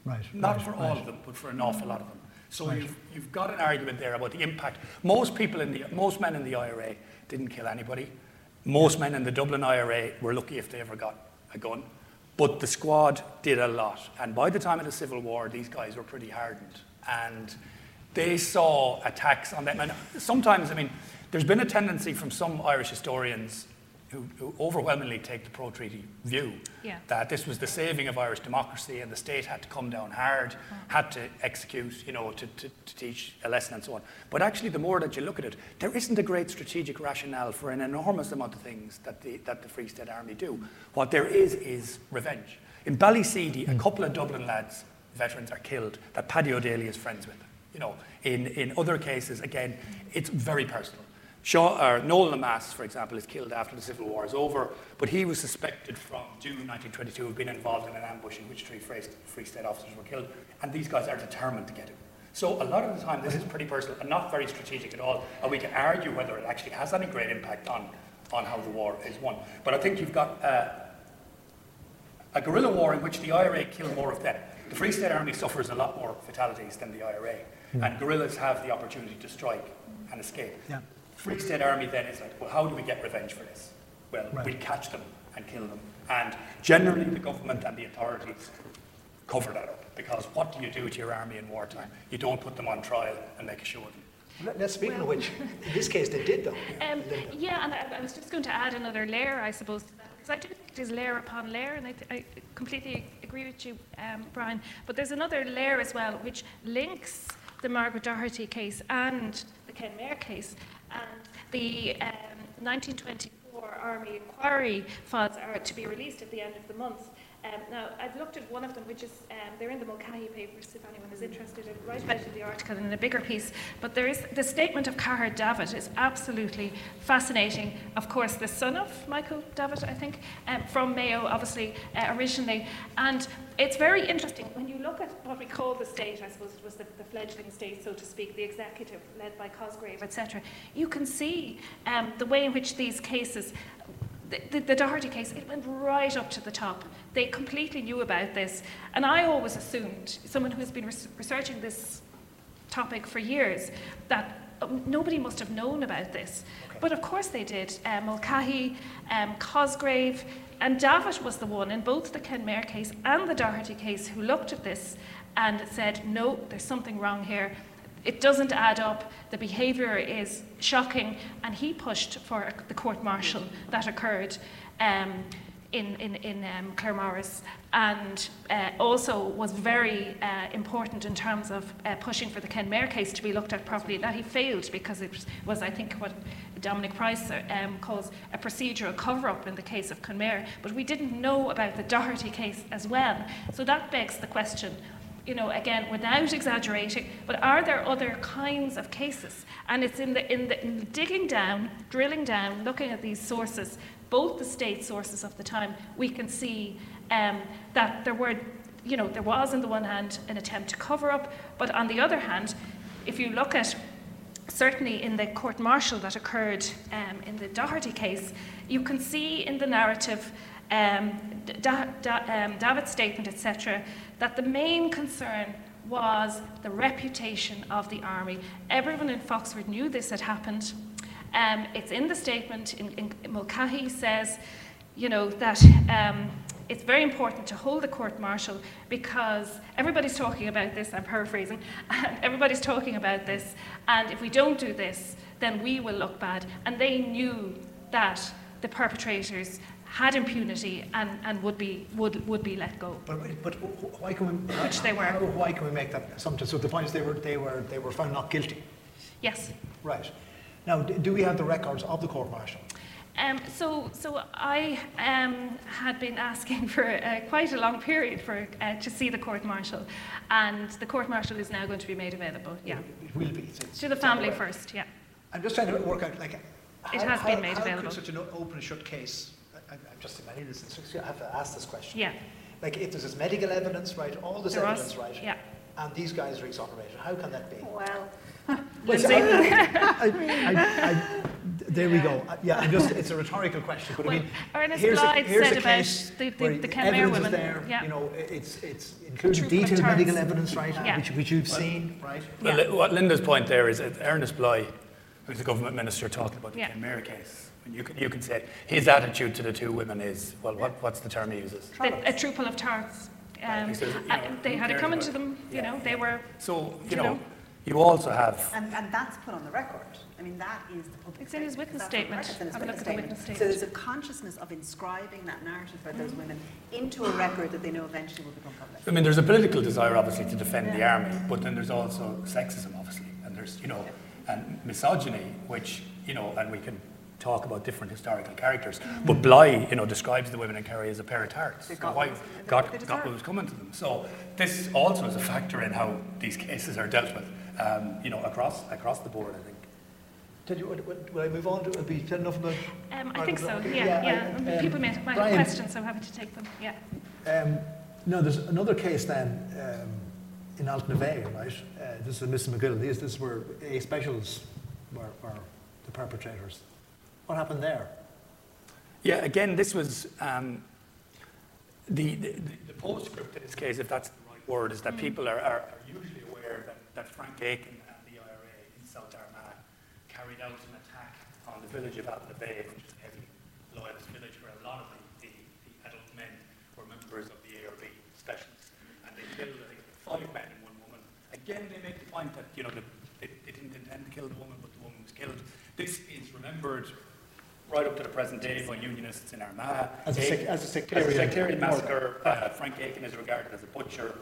Right. Not right, for right. all of them, but for an awful lot of them. So you've, you've got an argument there about the impact. Most people in the, most men in the IRA didn't kill anybody. Most men in the Dublin IRA were lucky if they ever got a gun. But the squad did a lot. And by the time of the Civil War, these guys were pretty hardened. And they saw attacks on them. And sometimes, I mean, there's been a tendency from some Irish historians who, who overwhelmingly take the pro-treaty view Yeah. that this was the saving of Irish democracy and the state had to come down hard, mm. had to execute, you know, to, to, to teach a lesson and so on. But actually, the more that you look at it, there isn't a great strategic rationale for an enormous amount of things that the, that the Free State Army do. What there is, is revenge. In Ballyseedy, a mm. couple of Dublin lads, veterans, are killed that Paddy O'Daly is friends with. You know, in, in other cases, again, mm. it's very personal. Shaw, or Noel Lemass, for example, is killed after the Civil War is over, but he was suspected from June 1922 of being involved in an ambush in which three Free, State officers were killed, and these guys are determined to get him. So a lot of the time, this is pretty personal and not very strategic at all, and we can argue whether it actually has any great impact on, on how the war is won. But I think you've got uh, a guerrilla war in which the IRA kill more of them. The Free State Army suffers a lot more fatalities than the IRA, and guerrillas have the opportunity to strike and escape. Yeah. Free State Army then is like, well, how do we get revenge for this? Well, Right. we'll catch them and kill them. And generally, the government and the authorities cover that up because what do you do to your army in wartime? You don't put them on trial and make a show of them. Let- Let's speaking of which, in this case they did though. Um, yeah, and I, I was just going to add another layer, I suppose, to that, because I do think it is layer upon layer, and I, th- I completely agree with you, um, Brian. But there's another layer as well, which links the Margaret Doherty case and the Kenmare case, and the um, 1924 Army inquiry files are to be released at the end of the month. Um, now, I've looked at one of them, which is, um, they're in the Mulcahy papers, if anyone is interested. I write about the article in a bigger piece. But there is, the statement of Cahir Davitt is absolutely fascinating. Of course, the son of Michael Davitt, I think, um, from Mayo, obviously, uh, originally. And it's very interesting when you look at what we call the state, I suppose it was the, the fledgling state, so to speak, the executive led by Cosgrave, etc. You can see um, the way in which these cases the, the, the Doherty case, it went right up to the top. They completely knew about this. And I always assumed, someone who's been res- researching this topic for years, that um, nobody must have known about this. But of course they did. Uh, Mulcahy, um, Cosgrave, and Davitt was the one in both the Kenmare case and the Doherty case who looked at this and said, no, there's something wrong here. It doesn't add up. The behaviour is shocking, and he pushed for the court martial that occurred um, in in, in um, Claremorris, and uh, also was very uh, important in terms of uh, pushing for the Kenmare case to be looked at properly. That he failed because it was, I think, what Dominic Price um, calls a procedural cover-up in the case of Kenmare. But we didn't know about the Doherty case as well. So that begs the question you know, again, without exaggerating, but are there other kinds of cases? And it's in the, in the in digging down, drilling down, looking at these sources, both the state sources of the time, we can see um, that there were, you know, there was on the one hand an attempt to cover up, but on the other hand, if you look at certainly in the court martial that occurred um, in the Doherty case, you can see in the narrative um, da- da- um, Davitt's statement, etc., that the main concern was the reputation of the army. Everyone in Foxford knew this had happened. Um, it's in the statement. In, in, Mulcahy says, you know, that um, it's very important to hold the court martial because everybody's talking about this, I'm paraphrasing, and everybody's talking about this, and if we don't do this, then we will look bad. And they knew that the perpetrators had impunity and, and would, be, would, would be let go. But, but why can we, Which they were. Why can we make that assumption? So the point is they were, they were, they were found not guilty. Yes. Right. Now, do we have the records of the court martial? Um, so, so I um, had been asking for uh, quite a long period for uh, to see the court martial, and the court martial is now going to be made available. Yeah, It will be. It's- to the family first. Yeah, I'm just trying to work out, like, It how- has been how- made how available. could such an open and shut case, just imagining this, it's just- I have to ask this question. yeah. Like, if there's this medical evidence, right, all this There evidence, was. right, Yeah. and these guys are exonerated, how can that be? Well, Lindsey. I, I, I, there we go. Yeah, I'm just, it's a rhetorical question, but I Well, mean, Ernest here's a, here's said a about case the- the- where the Kenmare evidence women. is there, Yeah. you know, i- it's, it's including detailed terms. medical evidence, right, Yeah. which, which you've seen, right? Well, Yeah. li- what Linda's point there is that Ernest Blythe, who's the government minister talking about the Yeah. Kenmare case, and you can, you can say his attitude to the two women is, well, what, what's the term he uses? The, a troop of tarts. Um, He says, you uh, know, they had it cares coming to them. You Yeah. know, they were. So, you You know, know. you also have, and, and that's put on the record. I mean, that is the public It's in his statement, witness because that's on the statement. record, it's in a witness at the witness So there's a consciousness of inscribing that narrative about those women into a record that they know eventually will become public. I mean, there's a political desire, obviously, to defend the army, but then there's also sexism, obviously, and there's, you know, and misogyny, which, you know, and we can talk about different historical characters, but Blythe, you know, describes the women in Kerry as a pair of tarts. They got Why- what they- got, what they got what was coming to them. So this also is a factor in how these cases are dealt with, um, you know, across, across the board, I think. Tell you, what, what, will I move on to, will be said enough about? Um, I think so. Okay, Yeah, I- yeah. um, People may, have Brian, questions, so I'm happy to take them. Yeah. Um, no, there's another case then um, in Altnaveigh, right? Uh, this is Miss McGill. These, this were A specials were, were the perpetrators. What happened there? Yeah, again, this was um, the, the, the postscript in this case, if that's the right word, is that people are, are, are usually aware that, that Frank Aiken and the IRA in South Armagh carried out an attack on the village of Bay, which is a heavy loyalist village where a lot of the, the, the adult men were members of the ARB specialists. And they killed, I think, five men and one woman. Again, they make the point that, you know, the, they, they didn't intend to kill the woman, but the woman was killed. This is remembered right up to the present day by unionists in Armagh. As a sec- as a sectarian as a sectarian massacre. Uh, Frank Aiken is regarded as a butcher.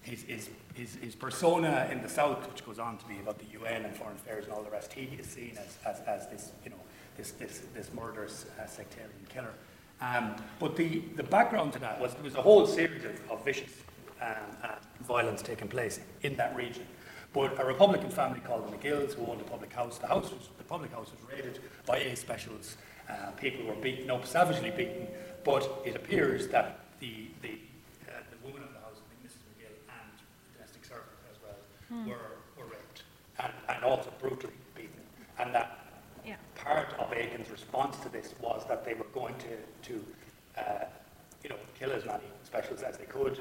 His, his, his, his persona in the South, which goes on to be about the UN and foreign affairs and all the rest, he is seen as, as, as this, you know, this, this, this murderous uh, sectarian killer. Um, but the, the background to that was there was a whole series of, of vicious um, uh, violence taking place in that region. But a Republican family called the McGills, who owned a public house, the house was, the public house was raided by A specials. Uh, people were beaten up, savagely beaten. But it appears that the, the, uh, the woman of the house, I think Mrs. McGill, and the domestic servant as well, were, were raped and, and also brutally beaten. And that Yeah. part of Aiken's response to this was that they were going to, to uh, you know, kill as many specials as they could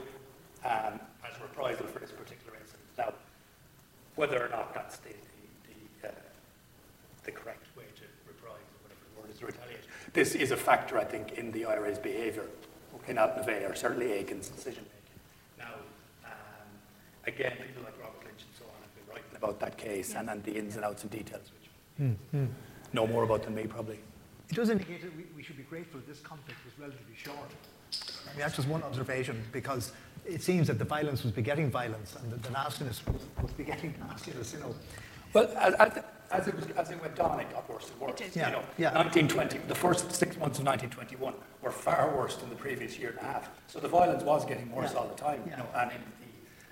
um, as reprisal for this particular incident. Now, whether or not that's the, the, the, uh, the correct way to reprise, or whatever the word is, to retaliate, this is a factor, I think, in the IRA's behaviour okay. in Altnaveigh, or certainly Aiken's decision-making. Now, um, again, people like Robert Lynch and so on have been writing about that case and, and the ins and outs and details, which know more about than me, probably. It does indicate that we, we should be grateful this conflict was relatively short. I mean, that's just one observation because it seems that the violence was begetting violence and the, the nastiness was, was begetting nastiness, you know. Well, as, as, as, it was, as it went on, it got worse and worse. It did. You Yeah, know, yeah. 1920, the first six months of 1921 were far worse than the previous year and a half. So the violence was getting worse Yeah. all the time. Yeah. You know, and in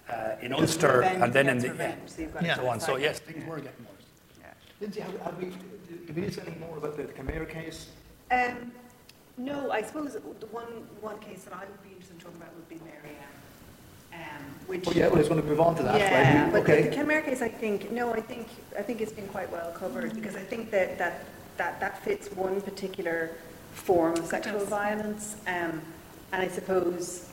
the, uh, in Ulster, Revenge and then in the revenge, so Yeah. so on. So yes, things were getting worse. Yeah. Lindsey, have, have we, did we say anything more about the Kenmare case? Um, no, I suppose the one, one case that I would be interested in talking about would be Mary Ann, um, which. Oh, yeah, well, I was going to move on to that, Yeah, right? but okay. the Kenmare case, I think, no, I think, I think it's been quite well covered, because I think that, that, that, that fits one particular form of sexual violence, um, and I suppose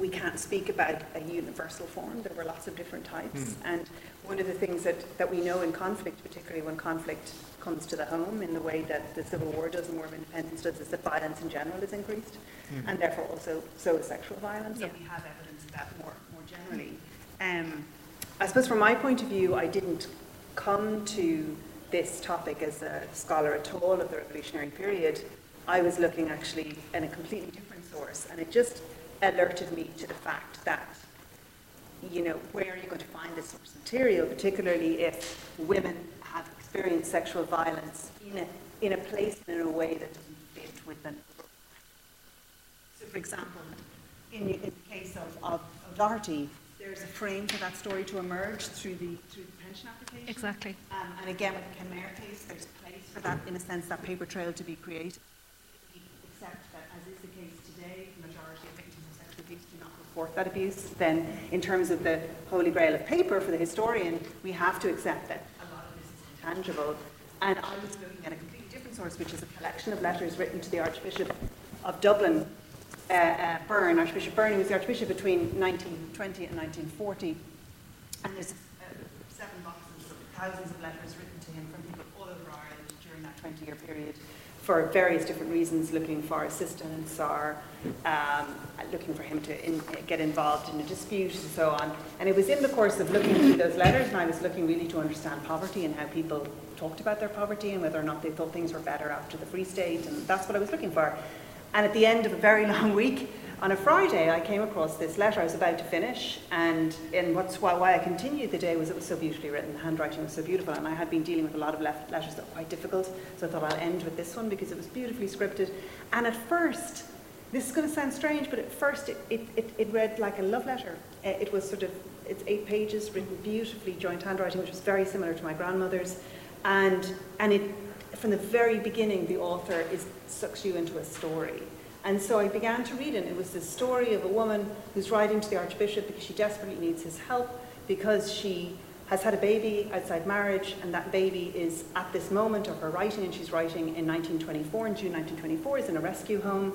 we can't speak about a universal form. There were lots of different types. Mm. And one of the things that, that we know in conflict, particularly when conflict comes to the home in the way that the Civil War does and War of Independence does, is that violence in general is increased. Mm. And therefore also so is sexual violence. Yeah. And we have evidence of that more, more generally. Um, I suppose from my point of view, I didn't come to this topic as a scholar at all of the revolutionary period. I was looking actually in a completely different source, and it just alerted me to the fact that, you know, where are you going to find this source material, particularly if women have experienced sexual violence in a, in a place and in a way that doesn't fit with them. So, for example, in, in the case of, of, of Doherty, there's a frame for that story to emerge through the, through the pension application. Exactly. Um, and again, with the Kenmare case, there's a place for that, in a sense, that paper trail to be created. Except that, as is the case today, the majority of victims of sexual abuse do not report that abuse. Then, in terms of the holy grail of paper for the historian, we have to accept that intangible. And I was looking at a completely different source, which is a collection of letters written to the Archbishop of Dublin uh, uh, Byrne, Archbishop Byrne, who was the Archbishop between 1920 and 1940. And there's uh, seven boxes of thousands of letters written to him from people all over Ireland during that 20 year period for various different reasons, looking for assistance or um, looking for him to in, get involved in a dispute and so on. And it was in the course of looking through those letters, and I was looking really to understand poverty and how people talked about their poverty and whether or not they thought things were better after the Free State, and that's what I was looking for. And at the end of a very long week, on a Friday, I came across this letter I was about to finish, and, and what's why, why I continued the day was it was so beautifully written. The handwriting was so beautiful, and I had been dealing with a lot of letters that were quite difficult, so I thought I'll end with this one because it was beautifully scripted. And at first, this is going to sound strange, but at first it, it, it, it read like a love letter. Uh, it was sort of, it's eight pages, written beautifully, joint handwriting, which was very similar to my grandmother's. And, and it, from the very beginning, the author is, sucks you into a story. And so I began to read it. It was the story of a woman who's writing to the Archbishop because she desperately needs his help because she has had a baby outside marriage, and that baby is at this moment of her writing, and she's writing in 1924, in June 1924, is in a rescue home.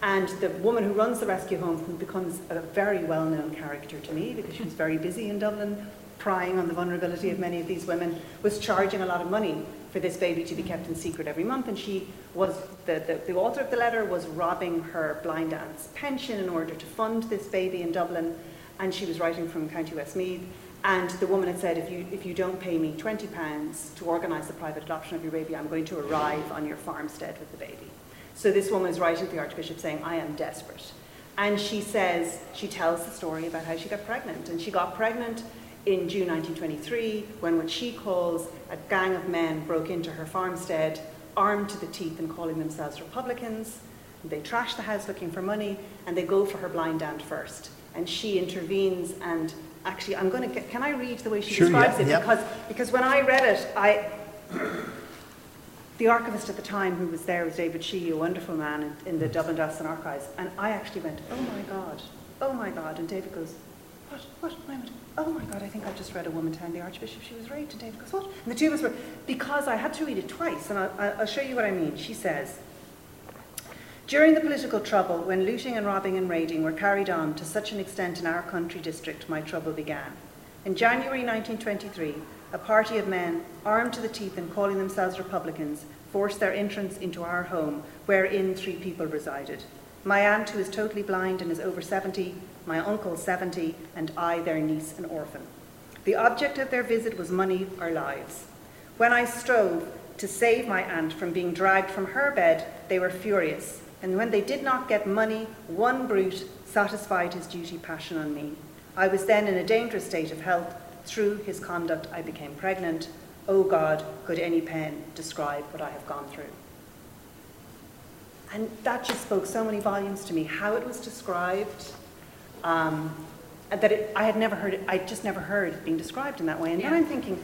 And the woman who runs the rescue home, becomes a very well known character to me because she was very busy in Dublin, prying on the vulnerability of many of these women, was charging a lot of money for this baby to be kept in secret every month. And she was, the, the, the author of the letter was robbing her blind aunt's pension in order to fund this baby in Dublin. And she was writing from County Westmeath. And the woman had said, if you, if you don't pay me £20 to organise the private adoption of your baby, I'm going to arrive on your farmstead with the baby. So this woman is writing to the Archbishop saying, I am desperate. And she says, she tells the story about how she got pregnant. And she got pregnant in June 1923 when what she calls a gang of men broke into her farmstead, armed to the teeth and calling themselves Republicans. They trash the house looking for money and they go for her blind aunt first. And she intervenes and actually I'm going to get, can I read the way she sure, describes yeah, it? Yeah. Because, because when I read it, I, the archivist at the time who was there was David Sheehy, a wonderful man in, in the mm. Dublin Diocesan Archives. And I actually went, oh my God, oh my God. And David goes, what, what, I went, oh my God, I think I've just read a woman telling the Archbishop she was raped. David goes, what? And the two of us were, because I had to read it twice, and I'll, I'll show you what I mean. She says, during the political trouble, when looting and robbing and raiding were carried on to such an extent in our country district, my trouble began. In January 1923, a party of men, armed to the teeth and calling themselves Republicans, forced their entrance into our home, wherein three people resided. My aunt, who is totally blind and is over 70, my uncle 70, and I, their niece, an orphan. The object of their visit was money or lives. When I strove to save my aunt from being dragged from her bed, they were furious, and when they did not get money, one brute satisfied his duty passion on me. I was then in a dangerous state of health. Through his conduct, I became pregnant. Oh God, could any pen describe what I have gone through? And that just spoke so many volumes to me, how it was described, um, that it, I had never heard it, I just never heard it being described in that way. And yeah. then I'm thinking,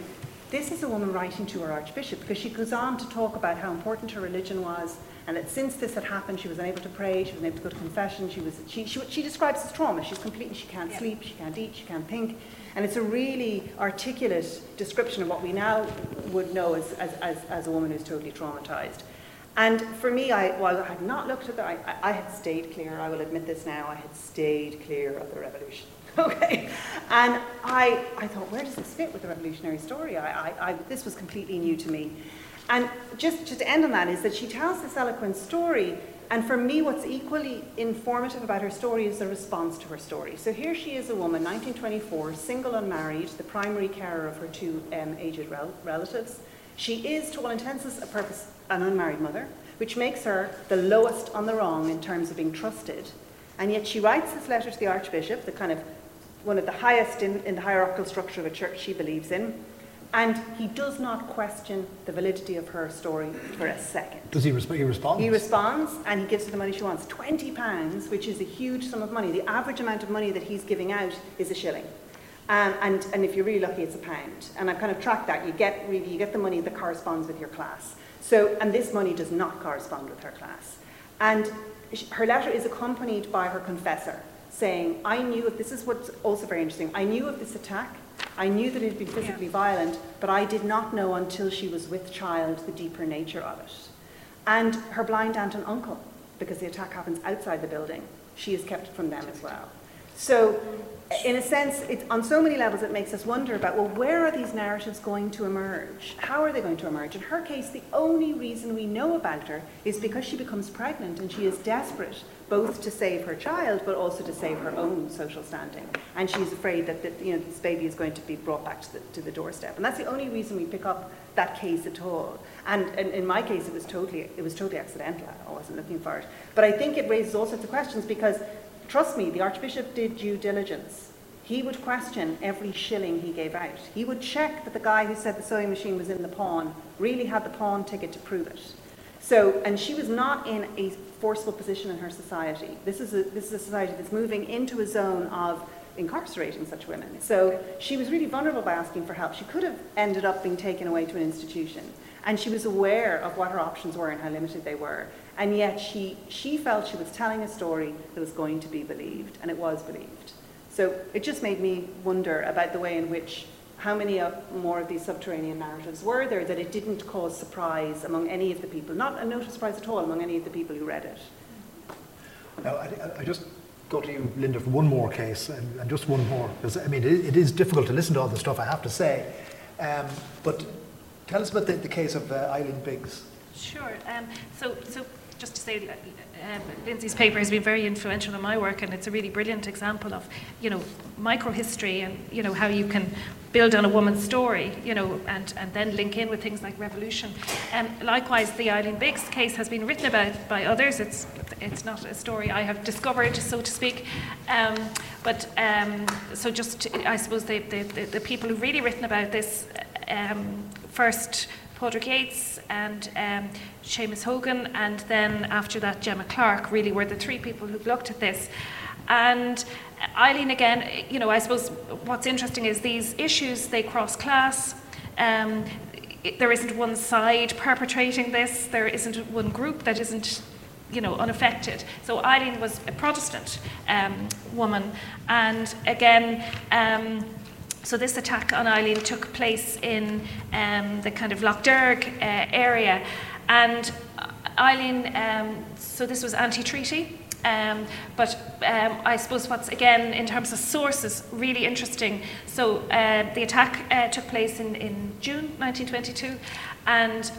this is a woman writing to her archbishop because she goes on to talk about how important her religion was and that since this had happened she was unable to pray she was unable to go to confession she was she, she, she describes as trauma she's completely she can't yeah. sleep she can't eat she can't think and it's a really articulate description of what we now would know as, as, as, as a woman who's totally traumatized And for me, I, while I had not looked at that, I, I had stayed clear, I will admit this now, I had stayed clear of the revolution. okay? And I, I thought, where does this fit with the revolutionary story? I, I, I, this was completely new to me. And just, just to end on that is that she tells this eloquent story, and for me, what's equally informative about her story is the response to her story. So here she is a woman, 1924, single, unmarried, the primary carer of her two um, aged rel- relatives. She is, to all intents and purposes, an unmarried mother, which makes her the lowest on the rung in terms of being trusted. And yet she writes this letter to the Archbishop, the kind of one of the highest in, in the hierarchical structure of a church she believes in. And he does not question the validity of her story for a second. Does he, resp- he respond? He responds and he gives her the money she wants. £20, which is a huge sum of money. The average amount of money that he's giving out is a shilling. Um, and, and if you're really lucky, it's a pound. And I've kind of tracked that. You get really, you get the money that corresponds with your class. So, and this money does not correspond with her class. And her letter is accompanied by her confessor saying, I knew of, this is what's also very interesting, I knew of this attack, I knew that it had been physically yeah. violent, but I did not know until she was with child the deeper nature of it. And her blind aunt and uncle, because the attack happens outside the building, she is kept from them as well. So in a sense, it, on so many levels, it makes us wonder about well, where are these narratives going to emerge? How are they going to emerge? In her case, the only reason we know about her is because she becomes pregnant and she is desperate both to save her child but also to save her own social standing. And she's afraid that the, you know, this baby is going to be brought back to the, to the doorstep. And that's the only reason we pick up that case at all. And, and in my case, it was totally it was totally accidental. I wasn't looking for it. But I think it raises all sorts of questions because Trust me, the Archbishop did due diligence. He would question every shilling he gave out. He would check that the guy who said the sewing machine was in the pawn really had the pawn ticket to prove it. So, and she was not in a forceful position in her society. This is a, this is a society that's moving into a zone of incarcerating such women. So she was really vulnerable by asking for help. She could have ended up being taken away to an institution. And she was aware of what her options were and how limited they were. And yet she, she felt she was telling a story that was going to be believed, and it was believed. So it just made me wonder about the way in which how many of, more of these subterranean narratives were there that it didn't cause surprise among any of the people, not a notice surprise at all among any of the people who read it. Now, I, I just go to you, Linda, for one more case, and, and just one more, because I mean, it, it is difficult to listen to all the stuff, I have to say. Um, but tell us about the, the case of uh, Eileen Biggs. Sure. Um, so, so just to say, um, Lindsey's paper has been very influential in my work, and it's a really brilliant example of, you know, microhistory and you know how you can build on a woman's story, you know, and, and then link in with things like revolution. And likewise, the Eileen Biggs case has been written about by others. It's it's not a story I have discovered, so to speak. Um, but um, so just, I suppose the, the, the, people who've really written about this um, first Padraig Yeates and um, Seamus Hogan, and then after that, Gemma Clark really were the three people who've looked at this. And Eileen, again, you know, I suppose what's interesting is these issues, they cross class. Um, there isn't one side perpetrating this, there isn't one group that isn't you know, unaffected. So Eileen was a Protestant um, woman, and again, um, so this attack on Eileen took place in um, the kind of Lough Derg uh, area, and Eileen. Um, so this was anti-treaty. Um, but um, I suppose what's again in terms of sources really interesting. So uh, the attack uh, took place in, in June 1922, and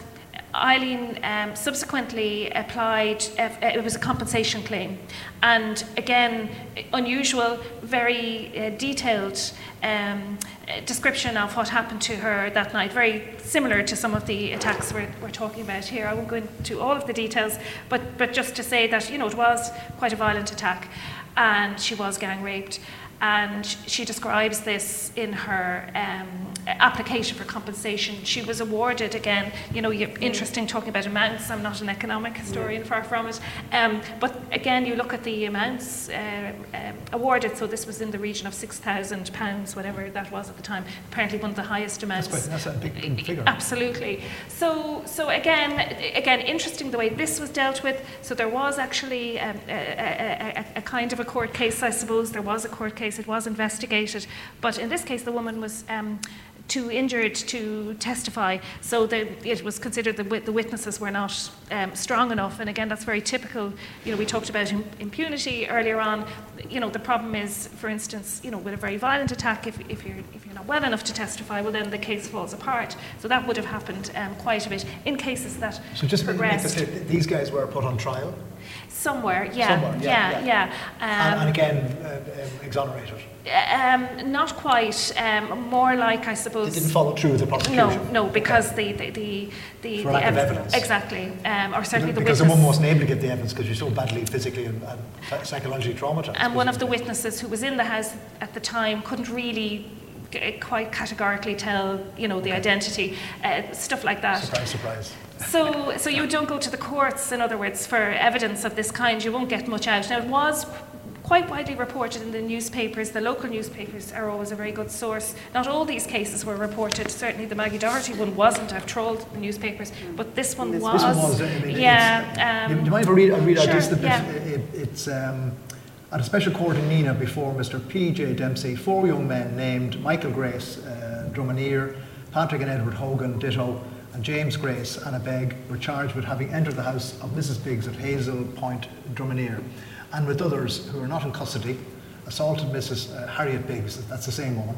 Eileen um, subsequently applied, uh, it was a compensation claim. And again, unusual, very uh, detailed um, description of what happened to her that night, very similar to some of the attacks we're, we're talking about here. I won't go into all of the details, but, but just to say that, you know, it was quite a violent attack and she was gang raped and she describes this in her um, application for compensation. She was awarded again. You know, you're interesting talking about amounts. I'm not an economic historian, far from it. Um, but again, you look at the amounts uh, uh, awarded. So this was in the region of six thousand pounds, whatever that was at the time. Apparently, one of the highest amounts. That's, quite, that's a big, big figure. Absolutely. So, so again, again, interesting the way this was dealt with. So there was actually um, a, a, a, a kind of a court case, I suppose. There was a court case case, it was investigated. But in this case, the woman was um, too injured to testify. So the, it was considered that the witnesses were not um, strong enough. And again, that's very typical. You know, we talked about impunity earlier on. You know, the problem is, for instance, you know, with a very violent attack, if, if, you're, if you're not well enough to testify, well, then the case falls apart. So that would have happened um, quite a bit in cases that so just progressed. This, these guys were put on trial? Somewhere, yeah. Somewhere, yeah. yeah, yeah. Um, and, and, again, uh, um, exonerated? Um, not quite. Um, more like, I suppose. It didn't follow through with the prosecution. No, no, because okay. the the the, For lack ev- of evidence. Exactly, um, or certainly because the witness. Because the woman wasn't able to get the evidence because you're so badly physically and, and psychologically traumatized. And one of the witnesses who was in the house at the time couldn't really quite categorically tell, you know, the okay. identity, uh, stuff like that. Surprise, surprise. So, so you don't go to the courts, in other words, for evidence of this kind. You won't get much out. Now, it was quite widely reported in the newspapers. The local newspapers are always a very good source. Not all these cases were reported. Certainly, the Maggie Doherty one wasn't. I've trolled the newspapers, but this one this, was. This one was. I mean, yeah. Um, do you mind if I read, I read sure, out just the bit? Yeah. It, it's. Um, at a special court in Nenagh before Mr. P.J. Dempsey, four young men named Michael Grace, uh, Dromineer, Patrick and Edward Hogan, Ditto, and James Grace and a beg were charged with having entered the house of Mrs. Biggs at Hazel Point, Dromineer, and with others who were not in custody, assaulted Mrs. Uh, Harriet Biggs, that's the same woman.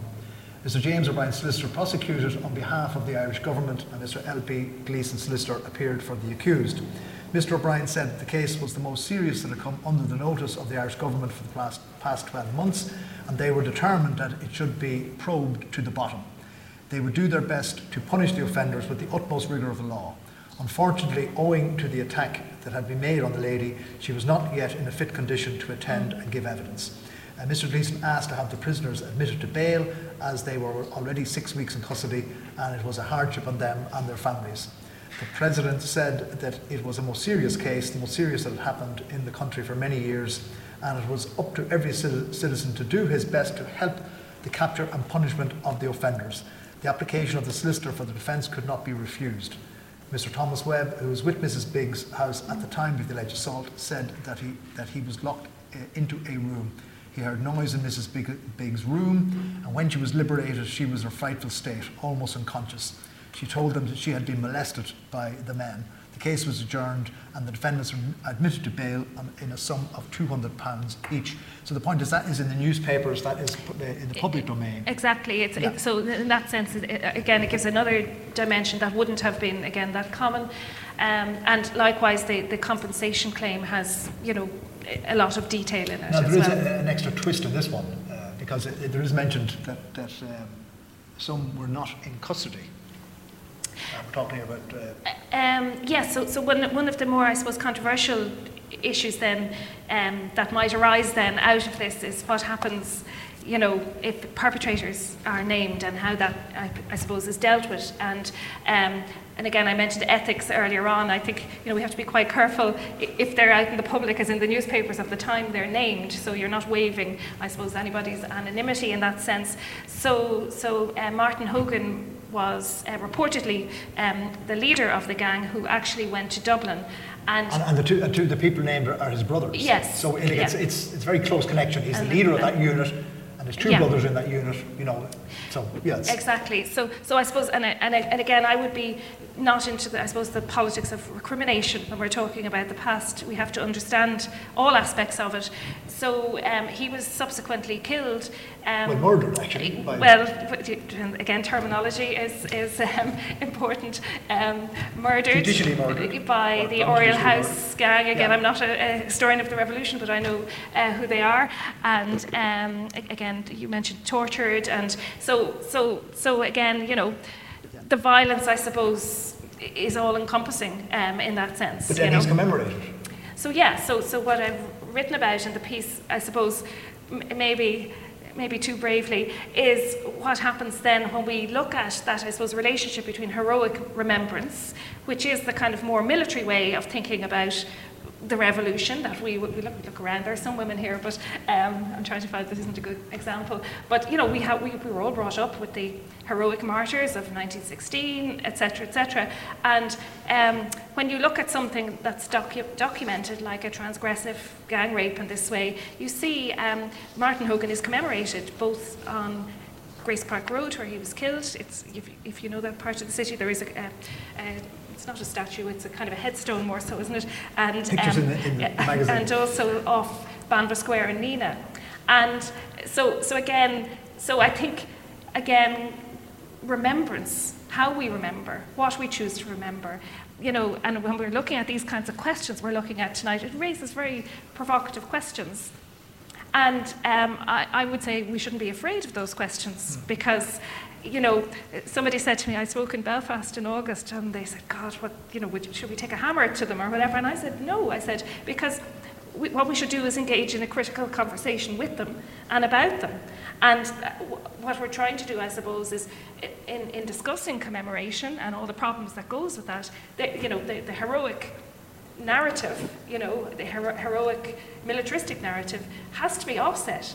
Mr. James O'Brien, solicitor, prosecuted on behalf of the Irish government, and Mr. L.P. Gleeson, solicitor, appeared for the accused. Mr. O'Brien said that the case was the most serious that had come under the notice of the Irish government for the past, past 12 months, and they were determined that it should be probed to the bottom. They would do their best to punish the offenders with the utmost rigour of the law. Unfortunately, owing to the attack that had been made on the lady, she was not yet in a fit condition to attend and give evidence. Uh, Mr. Gleeson asked to have the prisoners admitted to bail as they were already six weeks in custody and it was a hardship on them and their families. The President said that it was a most serious case, the most serious that had happened in the country for many years, and it was up to every citizen to do his best to help the capture and punishment of the offenders. The application of the solicitor for the defence could not be refused. Mr. Thomas Webb, who was with Mrs. Biggs' house at the time of the alleged assault, said that he, that he was locked uh, into a room. He heard noise in Mrs. Biggs' room, and when she was liberated, she was in a frightful state, almost unconscious. She told them that she had been molested by the men. The case was adjourned and the defendants were admitted to bail in a sum of £200 each. So the point is that is in the newspapers, that is in the public domain. Exactly. It's, yeah. it, so in that sense, it, again, it gives another dimension that wouldn't have been, again, that common. Um, and likewise, the, the compensation claim has, you know, a lot of detail in it. Now, there is well. a, an extra twist in this one uh, because it, there is mentioned that, that um, some were not in custody we're talking about. Uh... Um, yes, yeah, so, so one, one of the more, I suppose, controversial issues then um, that might arise then out of this is what happens, you know, if perpetrators are named and how that, I, I suppose, is dealt with. And um, and again, I mentioned ethics earlier on. I think you know we have to be quite careful if they're out in the public, as in the newspapers at the time they're named. So you're not waiving, I suppose, anybody's anonymity in that sense. So, so uh, Martin Hogan was uh, reportedly um, the leader of the gang who actually went to Dublin. And, and, and the, two, two, the people named are, are his brothers. Yes. So it, it's, yeah. it's, it's very close connection. He's and the leader the, of that unit and there's two yeah. brothers in that unit, you know. So yeah, exactly. So so I suppose, and and, and again, I would be not into the, I suppose the politics of recrimination when we're talking about the past. We have to understand all aspects of it. So um, he was subsequently killed. Um, well, murdered actually. Well, again, terminology is is um, important. Um, murdered, murdered by the Oriel House gang. Again, yeah. I'm not a, a, historian of the revolution, but I know uh, who they are. And um, again, you mentioned tortured, and so so so again, you know the violence, I suppose, is all encompassing um, in that sense. But then you know? he's commemorated. So yeah, so so what I've written about in the piece, I suppose, m- maybe maybe too bravely, is what happens then when we look at that, I suppose, relationship between heroic remembrance, which is the kind of more military way of thinking about the revolution that we, we look, look, around. There are some women here, but um, I'm trying to find this isn't a good example. But you know, we, have, we, we were all brought up with the heroic martyrs of 1916, etc., etc. And um, when you look at something that's docu- documented, like a transgressive gang rape in this way, you see um, Martin Hogan is commemorated both on Grace Park Road, where he was killed. It's, if, if you know that part of the city, there is a, a, a it's not a statue, it's a kind of a headstone more so, isn't it? And, Pictures um, in, the, in the magazine. And also off Banba Square in Nenagh. And so, so again, so I think, again, remembrance, how we remember, what we choose to remember, you know, and when we're looking at these kinds of questions we're looking at tonight, it raises very provocative questions. And um, I, I, would say we shouldn't be afraid of those questions hmm. because, you know, somebody said to me, I spoke in Belfast in August, and they said, God, what, you know, would, should we take a hammer to them or whatever? And I said, no. I said, because we, what we should do is engage in a critical conversation with them and about them. And uh, what we're trying to do, I suppose, is in, in discussing commemoration and all the problems that goes with that, the, you know, the, the heroic narrative, you know, the hero- heroic militaristic narrative has to be offset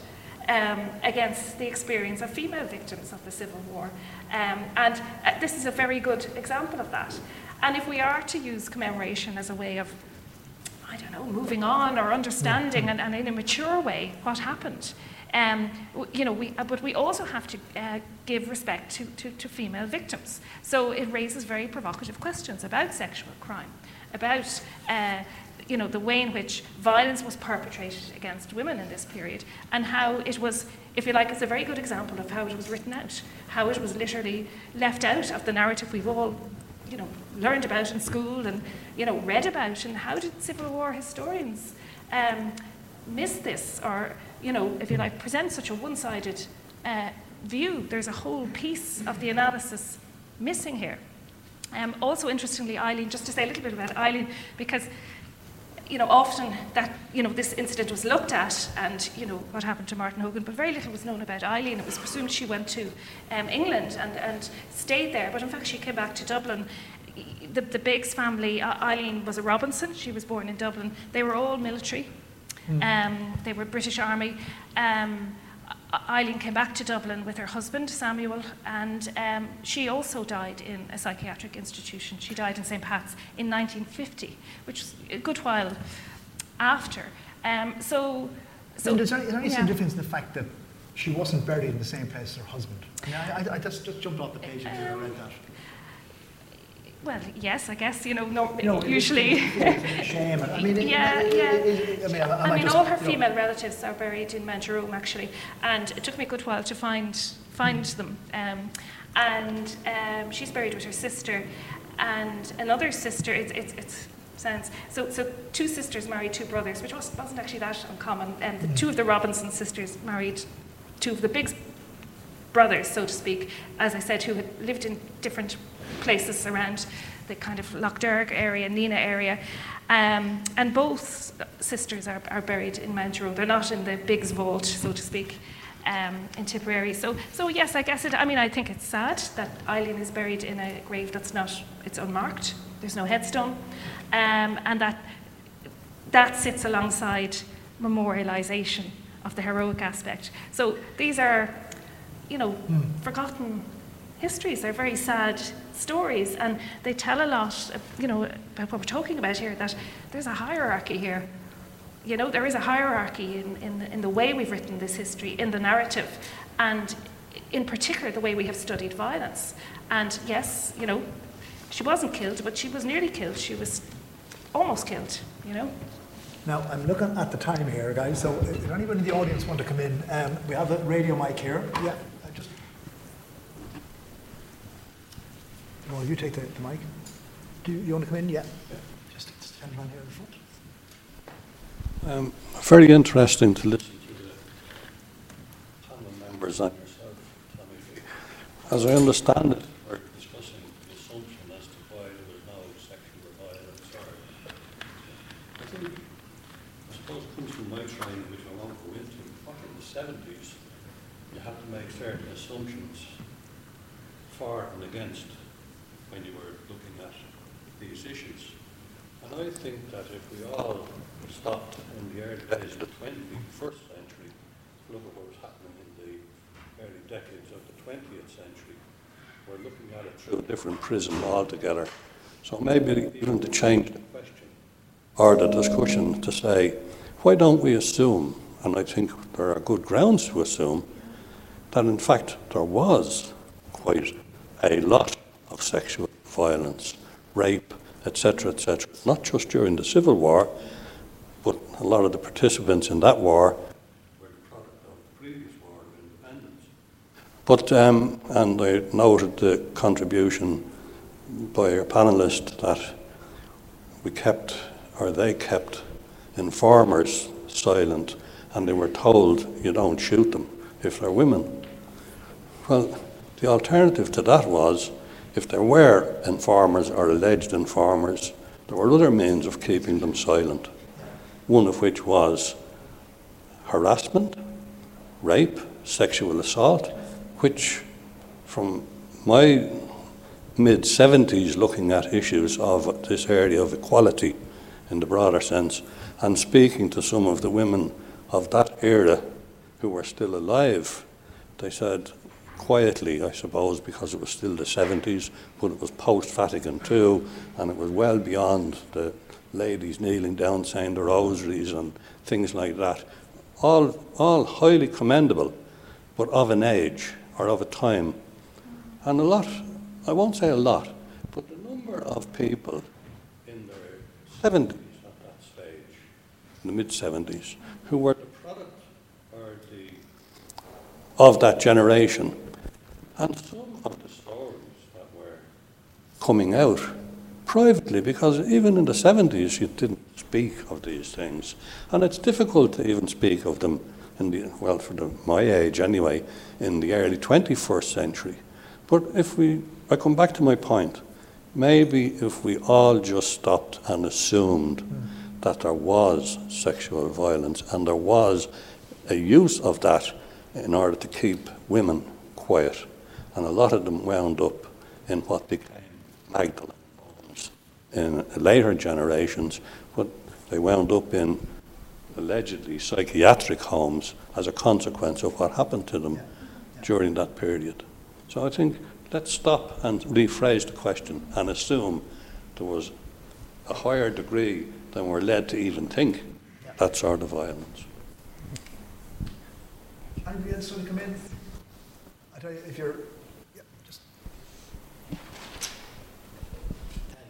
um, against the experience of female victims of the Civil War. Um, and uh, this is a very good example of that. And if we are to use commemoration as a way of I don't know, moving on or understanding and, and in a mature way what happened. Um, you know, we, uh, but we also have to uh, give respect to, to, to, female victims. So it raises very provocative questions about sexual crime, about uh, you know, the way in which violence was perpetrated against women in this period, and how it was, if you like, it's a very good example of how it was written out, how it was literally left out of the narrative we've all you know, learned about in school and, you know, read about. And how did Civil War historians um, miss this or, you know, if you like, present such a one-sided uh, view? There's a whole piece of the analysis missing here. Um, also, interestingly, Eileen, just to say a little bit about Eileen, because you know, often that, you know, this incident was looked at and, you know, what happened to Martin Hogan, but very little was known about Eileen. It was presumed she went to um, England and, and stayed there, but in fact she came back to Dublin. The, the Biggs family, uh, Eileen was a Robinson, she was born in Dublin. They were all military. Mm. Um, they were British Army. Um, Eileen came back to Dublin with her husband, Samuel, and um, she also died in a psychiatric institution. She died in St. Pat's in 1950, which was a good while after. Um, so, so and is there, is there any yeah. difference in the fact that she wasn't buried in the same place as her husband? I, mean, I, I just, just jumped off the page and um, I read that. Well, yes, I guess you know. No, no usually. shame. I mean, yeah, it, yeah. I mean, I, I mean just, all her female know. relatives are buried in Rome, actually, and it took me a good while to find find mm. them. Um, and um, she's buried with her sister, and another sister. It's it's, it's sounds so. So two sisters married two brothers, which was, wasn't actually that uncommon. And the mm. two of the Robinson sisters married two of the Biggs brothers, so to speak, as I said, who had lived in different places around the kind of Lough Derg area, Nenagh area. Um, and both sisters are, are buried in Mount Road. They're not in the Biggs vault, so to speak, um, in Tipperary. So, so yes, I guess it. I mean, I think it's sad that Eileen is buried in a grave that's not. It's unmarked. There's no headstone, um, and that that sits alongside memorialisation of the heroic aspect. So these are, you know, mm. forgotten histories. They're very sad stories, and they tell a lot, you know, about what we're talking about here, that there's a hierarchy here. You know, there is a hierarchy in, in, in the way we've written this history, in the narrative, and in particular the way we have studied violence. And yes, you know, she wasn't killed, but she was nearly killed. She was almost killed, you know. Now, I'm looking at the time here, guys, so if anyone in the audience want to come in, um, we have a radio mic here. Yeah. Well, you take the, the mic. Do you, you, want to come in? Yeah. Just stand around here in front. Um, very interesting to listen to the panel members and yourself, Tommy. As I understand it, we're discussing the assumption as to why there was no sexual violence. I think, I suppose it comes from my training, which I won't go into. Back in the 70s, you had to make certain assumptions for and against when you were looking at these issues. And I think that if we all stopped in the early days of the 21st century look at what was happening in the early decades of the 20th century, we're looking at it through a different prism altogether. So maybe even to change the question or the discussion to say, why don't we assume, and I think there are good grounds to assume, that in fact there was quite a lot of sexual violence, rape, etc., etc., not just during the Civil War, but a lot of the participants in that war were the product of the previous war of independence. But, um, and I noted the contribution by our panelist that we kept, or they kept, informers silent and they were told you don't shoot them if they're women. Well, the alternative to that was if there were informers or alleged informers, there were other means of keeping them silent, one of which was harassment, rape, sexual assault, which, from my mid 70s looking at issues of this area of equality in the broader sense, and speaking to some of the women of that era who were still alive, they said, quietly, I suppose, because it was still the 70s, but it was post Vatican II, and it was well beyond the ladies kneeling down saying the rosaries and things like that. All, all highly commendable, but of an age or of a time. And a lot, I won't say a lot, but the number of people in their 70s at that stage, in the mid 70s, who were the product the, of that generation. And some of the stories that were coming out privately, because even in the 70s you didn't speak of these things. And it's difficult to even speak of them in the, well, for the, my age anyway, in the early 21st century. But if we, I come back to my point, maybe if we all just stopped and assumed mm. that there was sexual violence and there was a use of that in order to keep women quiet, and a lot of them wound up in what became Magdalene homes in later generations, but they wound up in allegedly psychiatric homes as a consequence of what happened to them during that period. So I think let's stop and rephrase the question and assume there was a higher degree than we're led to even think that sort of violence. Anybody else want to come in? I tell you, if you're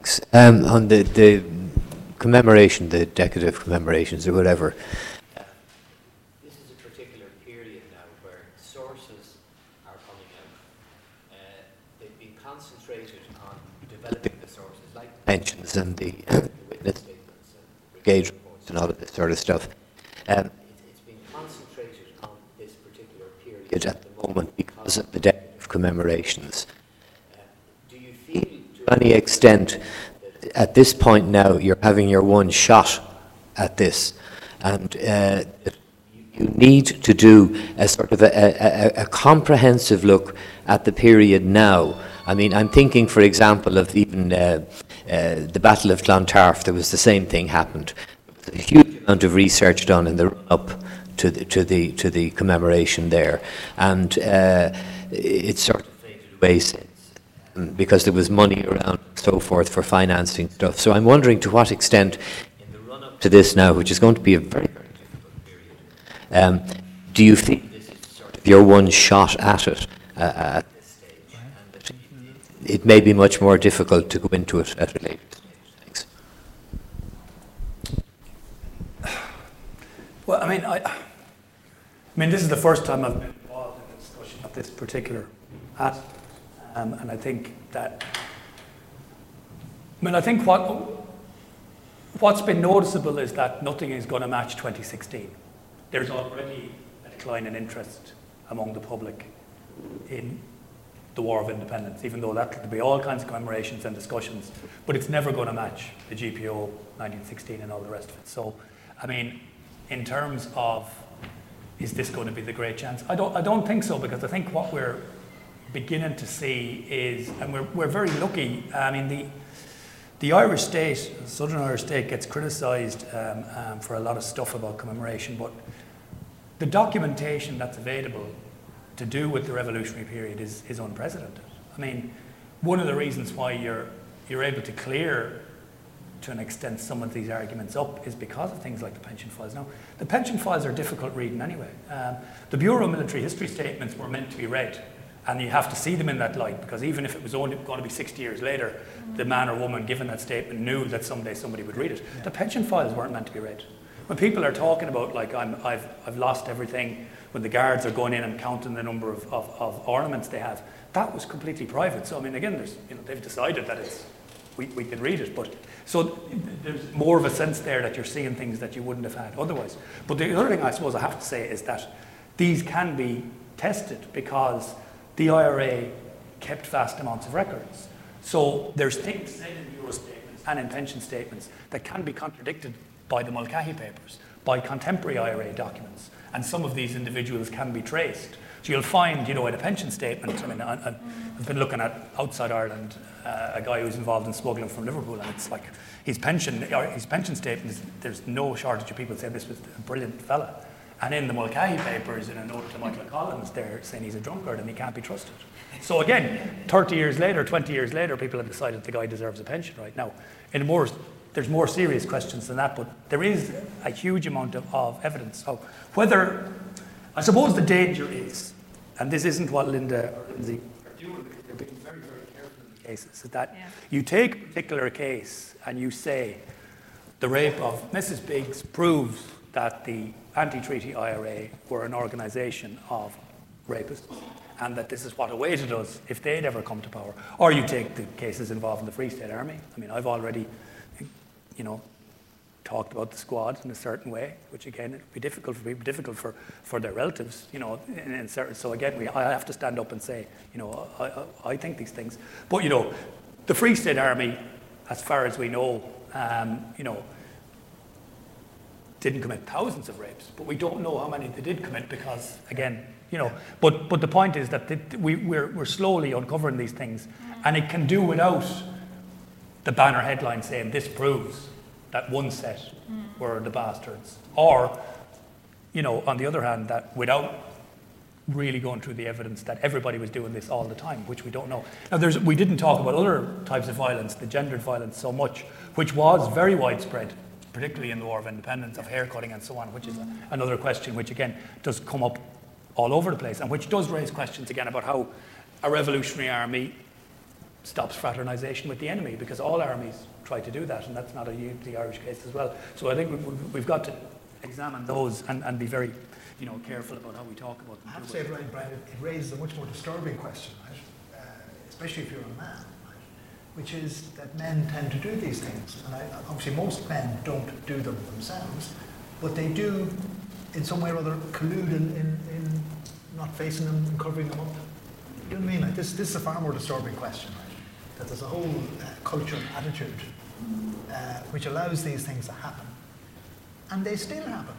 Thanks. Um, on the, the commemoration, the decorative commemorations or whatever, uh, this is a particular period now where sources are coming out. Uh, they've been concentrated on developing the sources, like pensions and the witness statements and brigade reports and all of this sort of stuff. Um, it's been concentrated on this particular period at the moment because of the decorative commemorations any extent, at this point now, you're having your one shot at this. And uh, you need to do a sort of a, a, a, comprehensive look at the period now. I mean, I'm thinking, for example, of even uh, uh, the Battle of Clontarf. There was the same thing happened. a huge amount of research done in the up to the to the to the commemoration there, and uh, it sort of faded away because there was money around so forth for financing stuff. So I'm wondering to what extent, in the run up to this now, which is going to be a very, very difficult period, um, do you feel this is your one shot at it uh, at this stage? And it, it may be much more difficult to go into it at a later stage. Thanks. Well, I mean, I, I mean, this is the first time I've been involved in a discussion of this particular aspect. Um, and I think that, I mean, I think what, what's been noticeable is that nothing is going to match 2016. There's already a decline in interest among the public in the War of Independence, even though that could be all kinds of commemorations and discussions, but it's never going to match the GPO 1916 and all the rest of it. So, I mean, in terms of is this going to be the great chance? I don't, I don't think so because I think what we're beginning to see is, and we're, we're very lucky, I mean, the, the Irish state, Southern Irish state, gets criticised um, um, for a lot of stuff about commemoration, but the documentation that's available to do with the revolutionary period is, is unprecedented. I mean, one of the reasons why you're, you're able to clear to an extent, some of these arguments up is because of things like the pension files. Now, the pension files are difficult reading anyway. Um, the Bureau of military history statements were meant to be read, and you have to see them in that light because even if it was only going to be 60 years later, the mm. man or woman given that statement knew that someday somebody would read it. Yeah. The pension files weren't meant to be read. When people are talking about, like, I'm, I've, I've lost everything, when the guards are going in and counting the number of, of, of ornaments they have, that was completely private. So, I mean, again, there's, you know, they've decided that it's, we, we can read it, but so there's more of a sense there that you're seeing things that you wouldn't have had otherwise. But the other thing I suppose I have to say is that these can be tested because the IRA kept vast amounts of records. So there's things said in Bureau statements and in pension statements that can be contradicted by the Mulcahy papers, by contemporary IRA documents, and some of these individuals can be traced. So you'll find, you know, in a pension statement, I mean, I, have been looking at outside Ireland, uh, a guy who's involved in smuggling from Liverpool, and it's like his pension, his pension statement, is, there's no shortage of people saying this was a brilliant fella. And in the Mulcahy papers, in a note to Michael Collins, they're saying he's a drunkard and he can't be trusted. So again, 30 years later, 20 years later, people have decided the guy deserves a pension right now. In more, there's more serious questions than that, but there is a huge amount of, of evidence. So whether, I suppose the danger is, and this isn't what Linda or Lindsey are doing, they're being very, very careful in the cases, is that yeah. you take a particular case and you say, the rape of Mrs. Biggs proves that the anti-treaty IRA were an organisation of rapists and that this is what awaited us if they'd ever come to power. Or you take the cases involving the Free State Army. I mean, I've already, you know, talked about the squad in a certain way, which again, it would be difficult for people, difficult for, for their relatives, you know, in, in certain, so again, we, I have to stand up and say, you know, I, I, I, think these things. But, you know, the Free State Army, as far as we know, um, you know, didn't commit thousands of rapes, but we don't know how many they did commit because, again, you know. But but the point is that we we're we're slowly uncovering these things, and it can do without the banner headline saying this proves that one set hmm. were the bastards, or you know, on the other hand, that without really going through the evidence that everybody was doing this all the time, which we don't know. Now, there's, we didn't talk about other types of violence, the gendered violence, so much, which was very widespread particularly in the War of Independence, of haircutting and so on, which is a, another question which, again, does come up all over the place and which does raise questions again about how a revolutionary army stops fraternization with the enemy because all armies try to do that, and that's not a the Irish case as well. So I think we, have got to examine those and, and, be very, you know, careful about how we talk about them. I have to say, Brian, Brian, it, raises a much more disturbing question, right? uh, especially if you're a man which is that men tend to do these things. And I, obviously, most men don't do them themselves, but they do, in some way or other, collude in, in, in not facing them and covering them up. You know what I mean? Like this, this is a far more disturbing question, right? That there's a whole uh, culture and attitude uh, which allows these things to happen. And they still happen,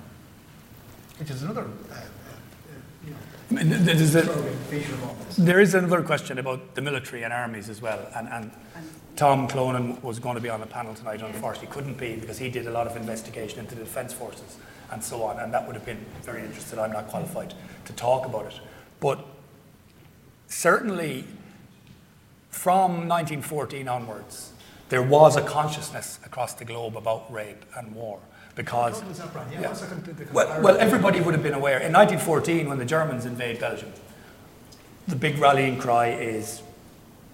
which is another uh, there's a, there is another question about the military and armies as well. And, and Tom Clonan was going to be on the panel tonight, unfortunately he couldn't be because he did a lot of investigation into the defence forces and so on. And that would have been very interesting. I'm not qualified to talk about it. But certainly from 1914 onwards, there was a consciousness across the globe about rape and war because yeah. well, well, everybody would have been aware. In 1914, when the Germans invade Belgium, the big rallying cry is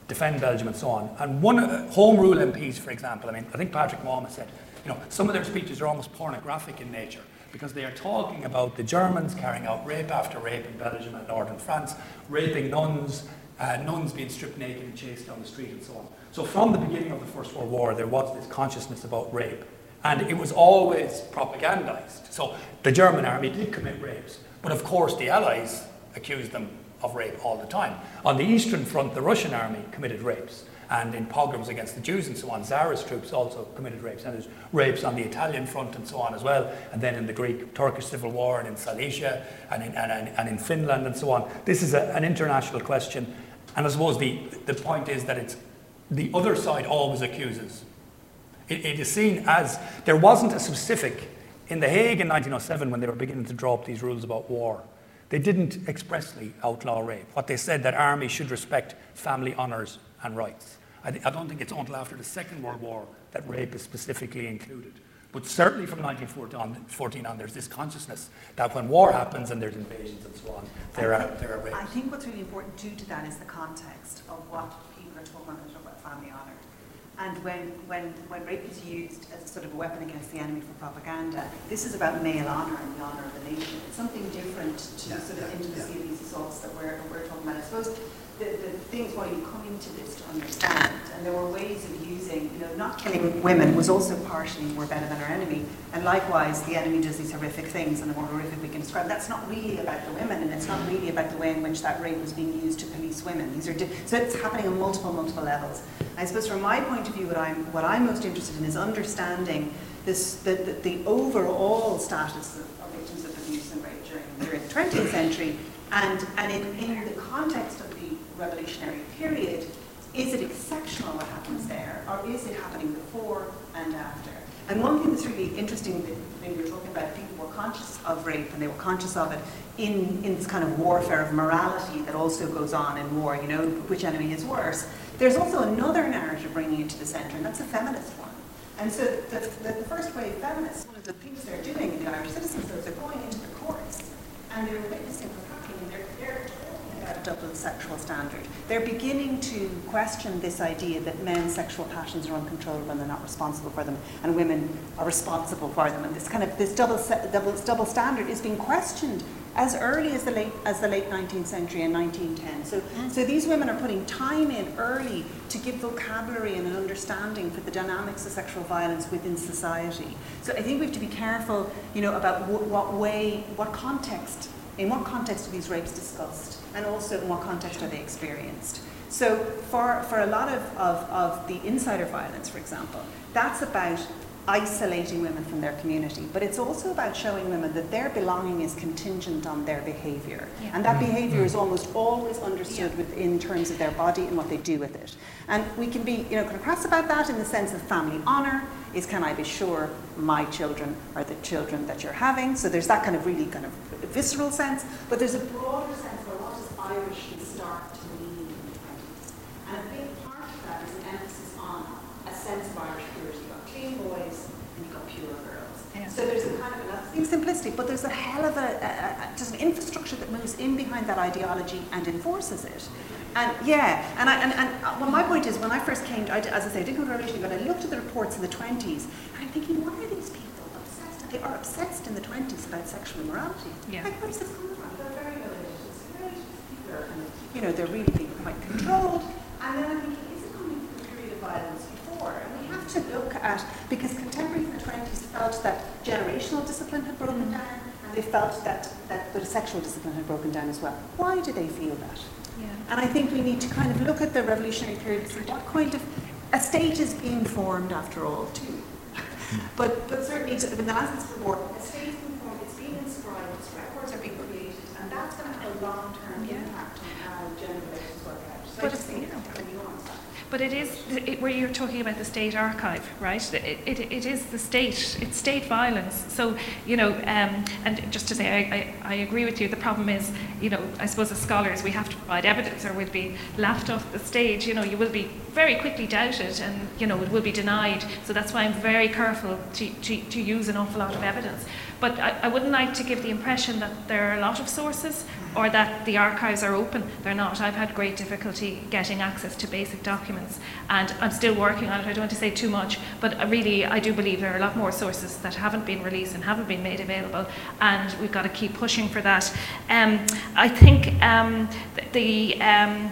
defend Belgium and so on. And one uh, home rule MPs, for example, I mean, I think Patrick Moama said, you know, some of their speeches are almost pornographic in nature because they are talking about the Germans carrying out rape after rape in Belgium and northern France, raping nuns, uh, nuns being stripped naked and chased down the street and so on. So from the beginning of the First World War, there was this consciousness about rape and it was always propagandized. So the German army did commit rapes, but of course the Allies accused them of rape all the time. On the Eastern Front, the Russian army committed rapes, and in pogroms against the Jews and so on, Tsarist troops also committed rapes, and there's rapes on the Italian front and so on as well, and then in the Greek-Turkish Civil War and in Silesia and in, and, and in Finland and so on. This is a, an international question, and I suppose the, the point is that it's the other side always accuses it, it is seen as there wasn't a specific in The Hague in 1907 when they were beginning to draw up these rules about war. They didn't expressly outlaw rape. What they said that armies should respect family honours and rights. I, I don't think it's until after the Second World War that rape is specifically included. But certainly from 1914 on, there's this consciousness that when war happens and there's invasions and so on, there are, there are rapes. I think what's really important too to that is the context of what people are talking about. And when, when, when rape is used as a sort of a weapon against the enemy for propaganda, this is about male honour and the honour of the nation. It's something different to the sort of intimacy of these assaults that we're, we're talking about. I suppose the, the things why you come into this to understand, and there were ways of using, you know, not killing women was also partially we're better than our enemy, and likewise the enemy does these horrific things, and the more horrific we can describe. That's not really about the women, and it's not really about the way in which that rape was being used to police women. These are di- so it's happening on multiple, multiple levels. I suppose from my point of view, what I'm what I'm most interested in is understanding this the, the, the overall status of, of victims of abuse and rape during, during the 20th century, and and in, in the context of revolutionary period, is it exceptional what happens there, or is it happening before and after? And one thing that's really interesting when you're talking about people were conscious of rape and they were conscious of it in, in this kind of warfare of morality that also goes on in war, you know, which enemy is worse. There's also another narrative bringing it to the centre, and that's a feminist one. And so the, the, the first wave feminists, one of the things they're doing in the Irish Citizens, is they're going into the courts and they're witnessing what's happening. They're, they're a double sexual standard. They're beginning to question this idea that men's sexual passions are uncontrollable and they're not responsible for them, and women are responsible for them. And this kind of this double double, double standard is being questioned as early as the late as the late 19th century and 1910. So, mm. so these women are putting time in early to give vocabulary and an understanding for the dynamics of sexual violence within society. So I think we have to be careful, you know, about w- what way, what context, in what context are these rapes discussed and also in what context are they experienced. So for, for a lot of, of, of the insider violence, for example, that's about isolating women from their community, but it's also about showing women that their belonging is contingent on their behaviour. Yeah. And that mm-hmm. behaviour is mm-hmm. almost always understood yeah. within terms of their body and what they do with it. And we can be, you know, kind of crass about that in the sense of family honour is can I be sure my children are the children that you're having? So there's that kind of really kind of visceral sense, but there's a broader sense Irish can start to lean in the 20s. And a big part of that is an emphasis on a sense of Irish purity. You've got clean boys and you've got pure girls. Yeah. So there's a kind of, a being simplistic, but there's a hell of a, a, a, just an infrastructure that moves in behind that ideology and enforces it. And yeah, and, I, and, and uh, well, my point is, when I first came, I, as I say, I didn't go to Revolution, but I looked at the reports in the 20s, and I'm thinking, why are these people obsessed? They are obsessed in the 20s about sexual immorality. Yeah. Like, where's this coming from? Very you know, they're really being quite controlled. And then I'm thinking, is it coming from a period of violence before? And we have to look at, because contemporaries in the 20s felt that generational discipline had broken down, and they felt that, that the sexual discipline had broken down as well. Why do they feel that? Yeah. And I think we need to kind of look at the revolutionary period and see what kind of a state is being formed after all, too. but, but certainly, in the last war, a state is being formed, it's being inscribed, its records are being created, and that's going to have a long-term yeah. But it's, you know, but it is it, where you're talking about the state archive, right? It, it, it is the state, it's state violence. So, you know, um, and just to say, I, I, I, agree with you. The problem is, you know, I suppose as scholars, we have to provide evidence or we'll be laughed off the stage. You know, you will be very quickly doubted and, you know, it will be denied. So that's why I'm very careful to, to, to use an awful lot of evidence. But I, I wouldn't like to give the impression that there are a lot of sources or that the archives are open. They're not. I've had great difficulty getting access to basic documents, and I'm still working on it. I don't want to say too much, but really, I do believe there are a lot more sources that haven't been released and haven't been made available, and we've got to keep pushing for that. Um, I think um, the um,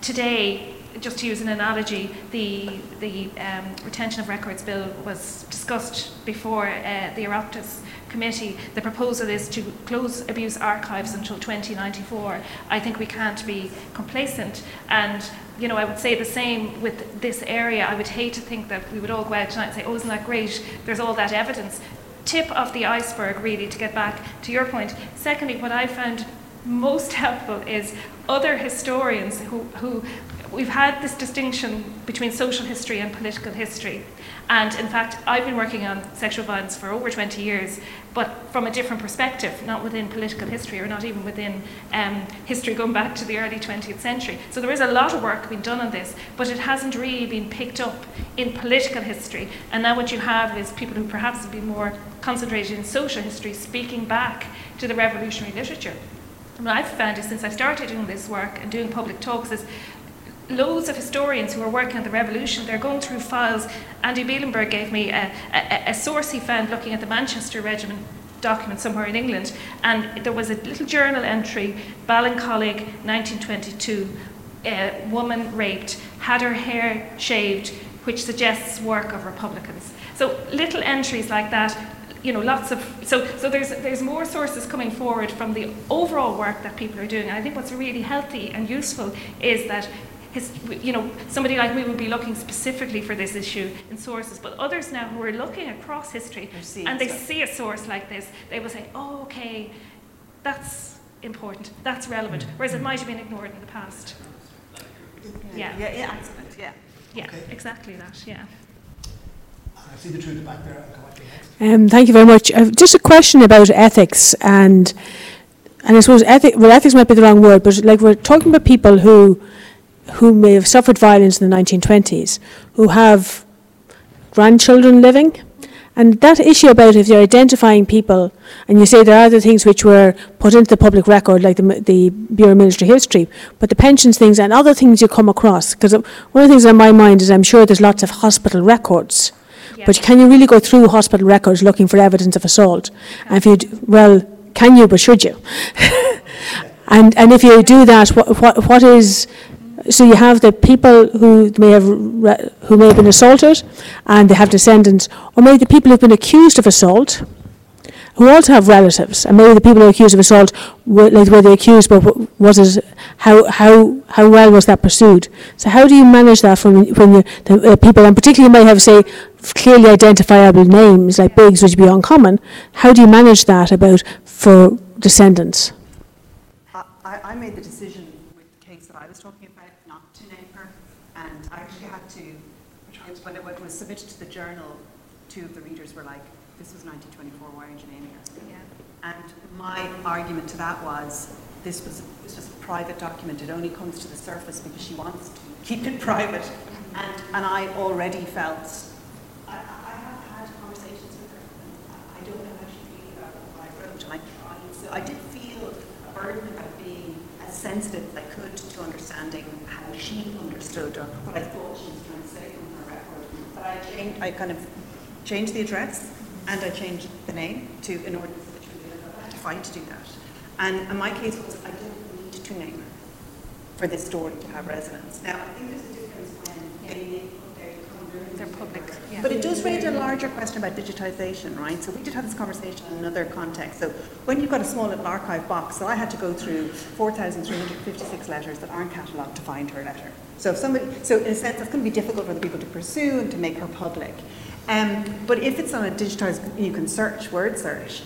today just to use an analogy, the, the um, retention of records bill was discussed before uh, the Oireachtas committee. The proposal is to close abuse archives until 2094. I think we can't be complacent. And, you know, I would say the same with this area. I would hate to think that we would all go out tonight and say, oh, isn't that great? There's all that evidence. Tip of the iceberg, really, to get back to your point. Secondly, what I found most helpful is other historians who, who we've had this distinction between social history and political history. And in fact, I've been working on sexual violence for over 20 years, but from a different perspective, not within political history or not even within um, history going back to the early 20th century. So there is a lot of work being done on this, but it hasn't really been picked up in political history. And now what you have is people who perhaps have been more concentrated in social history speaking back to the revolutionary literature. What I've found is since I started doing this work and doing public talks is loads of historians who are working on the revolution, they're going through files. Andy Bielenberg gave me a, a, a source he found looking at the Manchester Regiment document somewhere in England, and there was a little journal entry, Ballincollig, 1922, a woman raped, had her hair shaved, which suggests work of Republicans. So little entries like that you know, lots of so so there's there's more sources coming forward from the overall work that people are doing. And I think what's really healthy and useful is that his, you know, somebody like me would be looking specifically for this issue in sources, but others now who are looking across history and they see a source like this, they will say, oh, okay, that's important, that's relevant, whereas it might have been ignored in the past. Yeah, yeah, yeah, excellent, yeah. Yeah, okay. exactly that, yeah. I see the two in the back there. Um, thank you very much. Uh, just a question about ethics and and I suppose ethic, well, ethics might be the wrong word, but like we're talking about people who who may have suffered violence in the 1920s, who have grandchildren living. And that issue about if you're identifying people, and you say there are other things which were put into the public record, like the, the Bureau of Military History, but the pensions things and other things you come across, because one of the things in my mind is I'm sure there's lots of hospital records, yeah. but can you really go through hospital records looking for evidence of assault? And if you, well, can you, but should you? and, and if you do that, what, what, what is so you have the people who may have who may have been assaulted, and they have descendants, or maybe the people who've been accused of assault, who also have relatives, and maybe the people who are accused of assault were, like, were they accused, but was it how how how well was that pursued? So how do you manage that from when you, the uh, people, and particularly you might have say clearly identifiable names like Biggs, which would be uncommon. How do you manage that about for descendants? I, I made the decision with the case that I was talking about I actually had to, when it was submitted to the journal, two of the readers were like, this was 1924, why aren't you naming her? Yeah. And my argument to that was, this was, was just a private document, it only comes to the surface because she wants to keep it private. And, and I already felt, I, I have had conversations with her, I don't know how she feels about what I wrote, I tried, so I did feel a burden about being as sensitive as I could to understanding how she understood or what I thought she was trying to say from her record. But I changed, I kind of changed the address and I changed the name to in order to fight to do that. And in my case was I didn't need to name her for this story to have resonance. Now I think there's a difference when they they're public. Yeah. But it does raise a larger question about digitisation, right? So we did have this conversation in another context. So when you've got a small little archive box, so I had to go through 4,356 letters that aren't catalogued to find her letter. So if somebody, so in a sense, that's going to be difficult for the people to pursue and to make her public. Um, but if it's on a digitized, you can search, word search,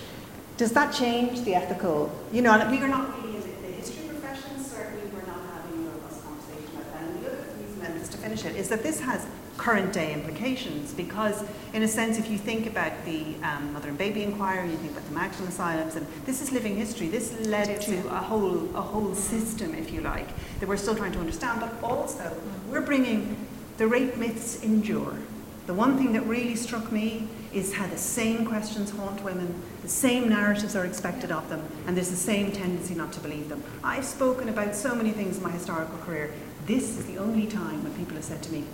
does that change the ethical, you know, we are not really in the history profession, certainly we're not having a robust conversation about that. And the other reason to finish it, is that this has current day implications because in a sense if you think about the um, mother and baby inquiry you think about the Magdalen asylums and this is living history this led to a whole a whole system if you like that we're still trying to understand but also we're bringing the rape myths endure the one thing that really struck me is how the same questions haunt women, the same narratives are expected of them, and there's the same tendency not to believe them. I've spoken about so many things in my historical career. This is the only time when people have said to me,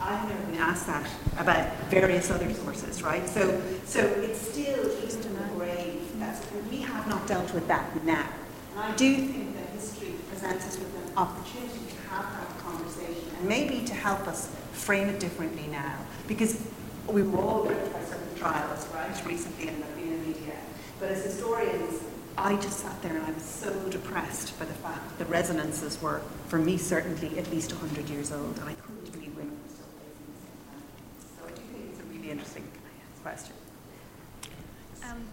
I've never been asked that about various other sources, right? So, so it's still even in the grave. That's, we have not dealt with that now. And I do think that history presents us with an opportunity to have that conversation and maybe to help us frame it differently now. Because we were all gripped by certain trials, right, recently in the, media. But as historians, I just sat there and I was so depressed by the fact that the resonances were, for me certainly, at least 100 years old. And I couldn't really interesting question. Um,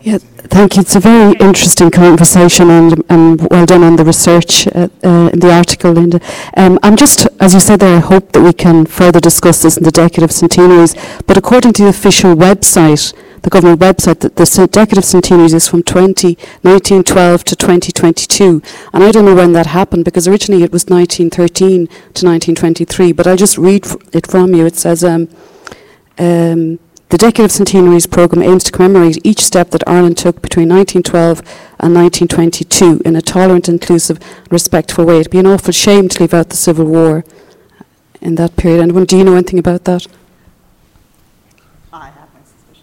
Yeah, thank you. It's a very interesting conversation and, and well done on the research uh, uh, in the article, Linda. Um, I'm just, as you said there, I hope that we can further discuss this in the Decade of Centenaries. But according to the official website, the government website, that the Decade of Centenaries is from 20, 1912 to 2022. And I don't know when that happened because originally it was 1913 to 1923. But I'll just read it from you. It says, um, um, the Decade of Centenaries programme aims to commemorate each step that Ireland took between 1912 and 1922 in a tolerant, inclusive, respectful way. It'd be an awful shame to leave out the Civil War in that period. Anyone, do you know anything about that? I have my suspicions.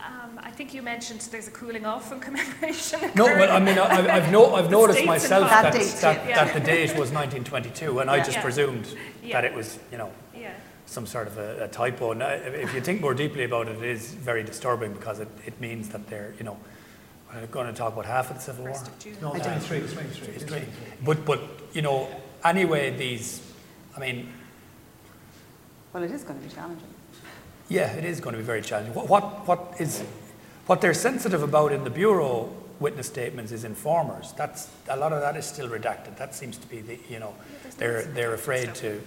Um, I think you mentioned there's a cooling off in commemoration. No, well, I mean, I, I've, no, I've noticed myself that, That that, yeah. that the date was 1922, and I just Yeah. presumed Yeah. that it was, you know, Yeah. Some sort of a, a typo. And uh, if you think more deeply about it, it is very disturbing because it, it means that they're, you know, uh, we're going to talk about half of the Civil War. First of No, I 23, 23. It's twenty. But, but, you know, anyway, these, I mean, Well, it is going to be challenging. yeah, it is going to be very challenging. What, what, what is, what they're sensitive about in the Bureau witness statements is informers. That's, a lot of that is still redacted. That seems to be the, you know, they're, they're afraid to,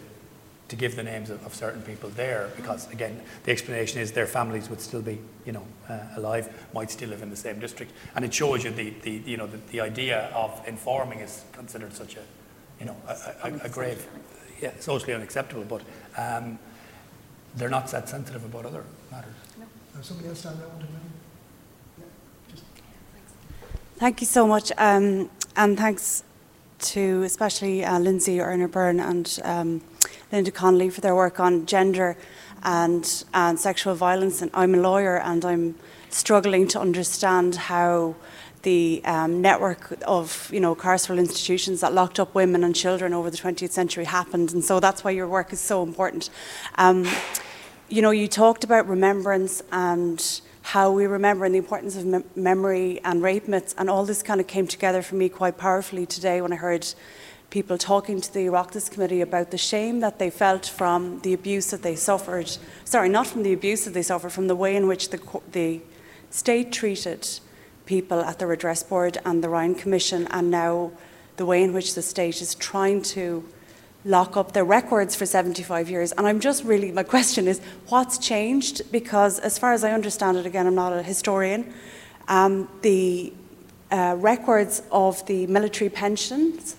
to give the names of, of certain people there because, again, the explanation is their families would still be, you know, uh, alive, might still live in the same district. And it shows you the, the you know, the, the idea of informing is considered such a, you know, a, a, a grave, yeah, socially unacceptable, but um, they're not that sensitive about other matters. Now, somebody else stand there, want to know? Yeah, just- Thank you so much, um, and thanks to especially uh, Lindsey Earner-Byrne and um, Linda Connolly for their work on gender and, and sexual violence. And I'm a lawyer, and I'm struggling to understand how the um, network of you know carceral institutions that locked up women and children over the 20th century happened, and so that's why your work is so important. Um, you know, you talked about remembrance and how we remember and the importance of mem- memory and rape myths, and all this kind of came together for me quite powerfully today when I heard people talking to the Oireachtas Committee about the shame that they felt from the abuse that they suffered. Sorry, not from the abuse that they suffered, from the way in which the, the state treated people at the Redress Board and the Ryan Commission, and now the way in which the state is trying to lock up their records for 75 years. And I'm just really, my question is, what's changed? Because as far as I understand it, again, I'm not a historian, um, the uh, records of the military pensions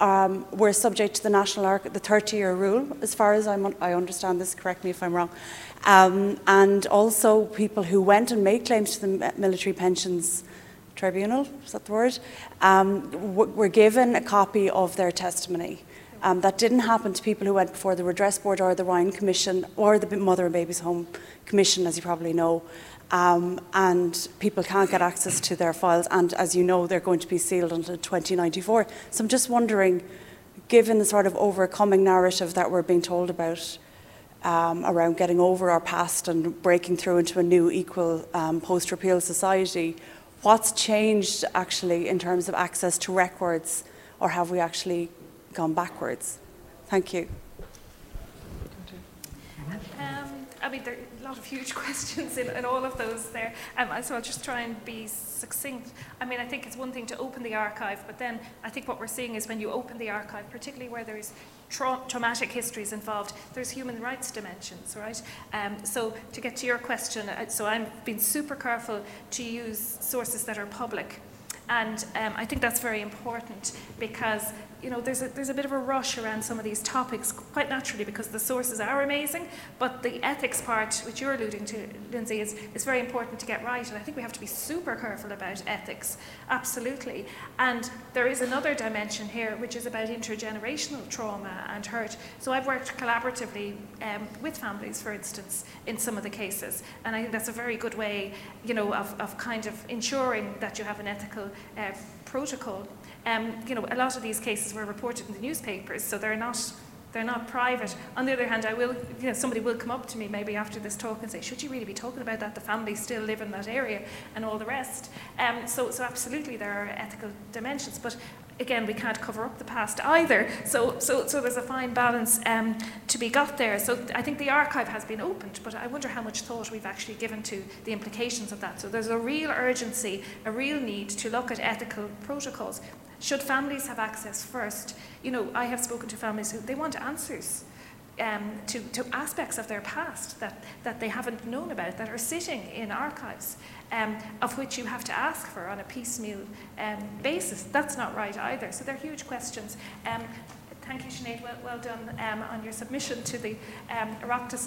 um, were subject to the National Arch- the 30-year rule, as far as un- I understand this, correct me if I'm wrong. Um, and also people who went and made claims to the military pensions tribunal, is that the word, um, w- were given a copy of their testimony. Um, that didn't happen to people who went before the Redress Board or the Ryan Commission or the Mother and Babies Home Commission, as you probably know. Um, and people can't get access to their files, and as you know, they're going to be sealed until 2094. So I'm just wondering, given the sort of overcoming narrative that we're being told about um, around getting over our past and breaking through into a new equal um, post repeal society, what's changed actually in terms of access to records, or have we actually gone backwards? Thank you. Um, I mean, there lot of huge questions in, in all of those there. Um, so I'll just try and be succinct. I mean, I think it's one thing to open the archive, but then I think what we're seeing is when you open the archive, particularly where there's tra- traumatic histories involved, there's human rights dimensions, right? Um, so to get to your question, uh, so I've been super careful to use sources that are public. And um, I think that's very important because you know there's a, there's a bit of a rush around some of these topics quite naturally because the sources are amazing, but the ethics part, which you're alluding to, Lindsey, is, is very important to get right. And I think we have to be super careful about ethics, absolutely. And there is another dimension here, which is about intergenerational trauma and hurt. So I've worked collaboratively um, with families, for instance, in some of the cases, and I think that's a very good way, you know, of, of kind of ensuring that you have an ethical uh, protocol. Um, you know, a lot of these cases were reported in the newspapers, so they're not they're not private. On the other hand, I will, you know, somebody will come up to me maybe after this talk and say, should you really be talking about that? The families still live in that area and all the rest. Um, so, so absolutely there are ethical dimensions, but again, we can't cover up the past either. So, so, so there's a fine balance um, to be got there. So I think the archive has been opened, but I wonder how much thought we've actually given to the implications of that. So there's a real urgency, a real need to look at ethical protocols. Should families have access first? You know, I have spoken to families who they want answers. Um, to, to aspects of their past that, that they haven't known about that are sitting in archives um, of which you have to ask for on a piecemeal um, basis. That's not right either. So they're huge questions. Um, thank you, Sinead. Well, well done um, on your submission to the um,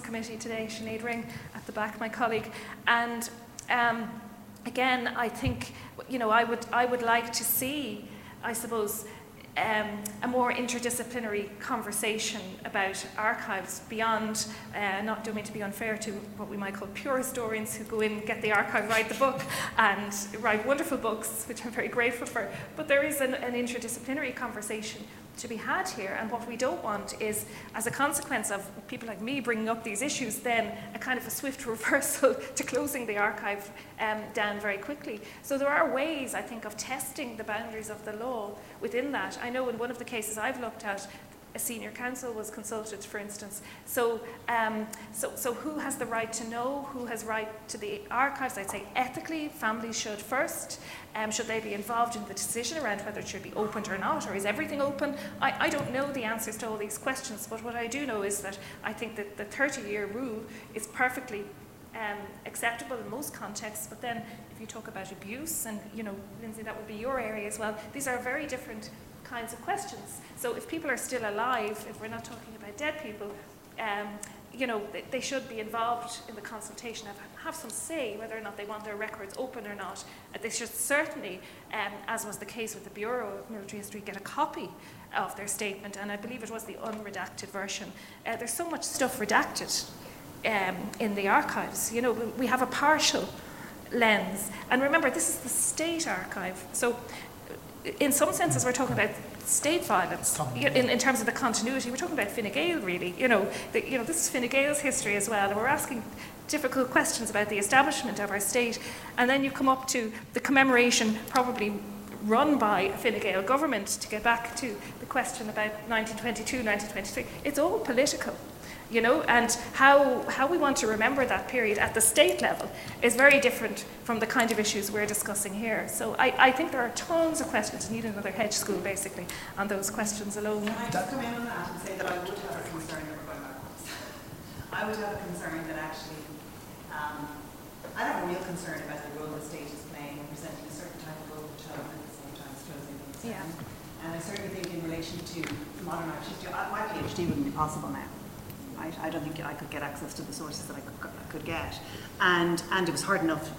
Committee today. Sinead Ring at the back, my colleague. And um, again, I think, you know, I would, I would like to see, I suppose, um, a more interdisciplinary conversation about archives beyond, uh, not doing to be unfair to what we might call pure historians who go in, get the archive, write the book, and write wonderful books, which I'm very grateful for. But there is an, an interdisciplinary conversation to be had here. And what we don't want is, as a consequence of people like me bringing up these issues, then a kind of a swift reversal to closing the archive um, down very quickly. So there are ways, I think, of testing the boundaries of the law within that. I know in one of the cases I've looked at, a senior counsel was consulted, for instance. So, um, so, so who has the right to know? Who has right to the archives? I'd say ethically, families should first. Um, should they be involved in the decision around whether it should be opened or not, or is everything open? I, I don't know the answers to all these questions, but what I do know is that I think that the 30-year rule is perfectly um, acceptable in most contexts, but then if you talk about abuse, and you know, Lindsey, that would be your area as well, these are very different kinds of questions. So if people are still alive, if we're not talking about dead people, um, you know, they, should be involved in the consultation, have, have some say whether or not they want their records open or not. Uh, they should certainly, um, as was the case with the Bureau of Military History, get a copy of their statement, and I believe it was the unredacted version. Uh, there's so much stuff redacted um, in the archives. You know, we have a partial lens. And remember, this is the state archive. So in some senses, we're talking about state violence in, in terms of the continuity. We're talking about Fine Gael, really. You know, the, you know, this is Fine Gael's history as well, and we're asking difficult questions about the establishment of our state. And then you come up to the commemoration, probably run by a Fine Gael government, to get back to the question about 1922, 1923. It's all political you know, and how, how we want to remember that period at the state level is very different from the kind of issues we're discussing here. So I, I think there are tons of questions. You need another hedge school, basically, on those questions alone. Can I just come in on that and say that I would have a concern I would have a concern that actually, um, I have a real concern about the role the state is playing in presenting a certain type of old tone at the same time as closing things yeah. And I certainly think in relation to modern art history, my PhD wouldn't be possible now right? I don't think I could get access to the sources that I could, I could get. And, and it was hard enough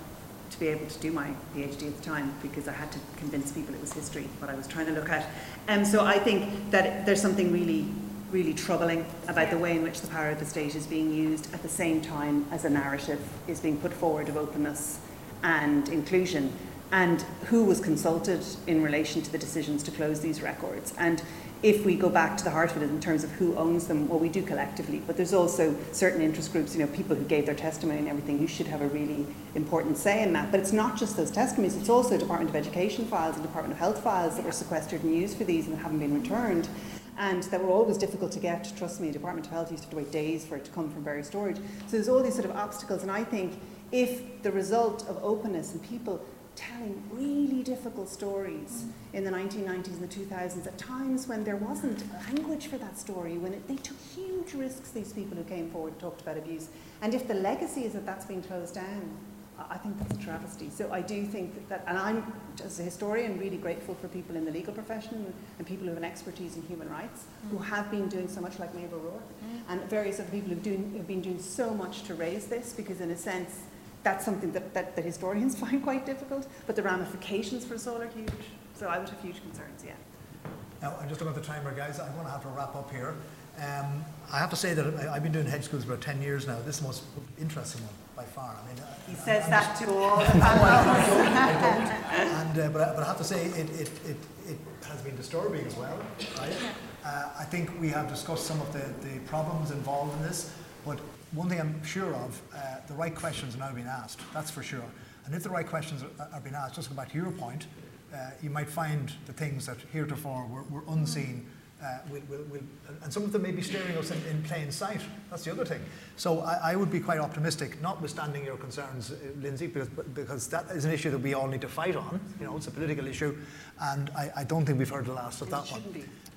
to be able to do my PhD at the time because I had to convince people it was history, what I was trying to look at. And so I think that there's something really, really troubling about the way in which the power of the state is being used at the same time as a narrative is being put forward of openness and inclusion and who was consulted in relation to the decisions to close these records. And if we go back to the heart of it in terms of who owns them, well, we do collectively, but there's also certain interest groups, you know, people who gave their testimony and everything, who should have a really important say in that. But it's not just those testimonies, it's also Department of Education files and Department of Health files that were sequestered and used for these and haven't been returned. And that were always difficult to get. Trust me, Department of Health used to wait days for it to come from various storage. So there's all these sort of obstacles, and I think if the result of openness and people telling really difficult stories in the 1990s and the 2000s at times when there wasn't language for that story, when it, they took huge risks, these people who came forward and talked about abuse. And if the legacy is that that's been closed down, I think that's a travesty. So I do think that, that, and I'm, as a historian, really grateful for people in the legal profession and people who have an expertise in human rights, mm. who have been doing so much, like Maeve O'Rourke, mm. and various other people who've, doing, who've been doing so much to raise this, because in a sense, that's something that, that, that, historians find quite difficult, but the ramifications for us all are huge. So I would have huge concerns, yeah. Now, I'm just looking at the timer, guys. I'm going to have to wrap up here. Um, I have to say that I've been doing hedge schools for about 10 years now. This is the most interesting one by far. I mean, he I, says I'm that just, to all the time. I don't, I don't. And, uh, but, I, but I have to say, it, it, it, it has been disturbing as well. Right? Uh, I think we have discussed some of the, the problems involved in this, but one thing I'm sure of, uh, the right questions are now being asked, that's for sure. And if the right questions are, are being asked, just to go back to your point, uh, you might find the things that heretofore were, were unseen uh, will, will, will, and some of them may be staring us in, in plain sight. That's the other thing. So I, I would be quite optimistic, notwithstanding your concerns, uh, Lindsey, because, because that is an issue that we all need to fight on. You know, it's a political issue, and I, I don't think we've heard the last of that one.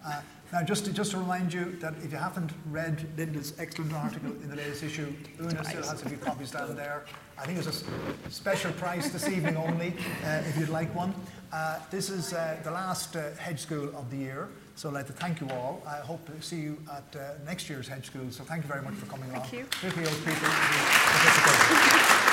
Uh, now, just to, just to remind you that if you haven't read Linda's excellent article in the latest issue, Una still has a few copies down there. I think it's a special price this evening only, uh, if you'd like one. Uh, this is uh, the last uh, hedge school of the year. So I'd like to thank you all. I hope to see you at uh, next year's Hedge School. So thank you very much for coming along. thank along. You. Those people.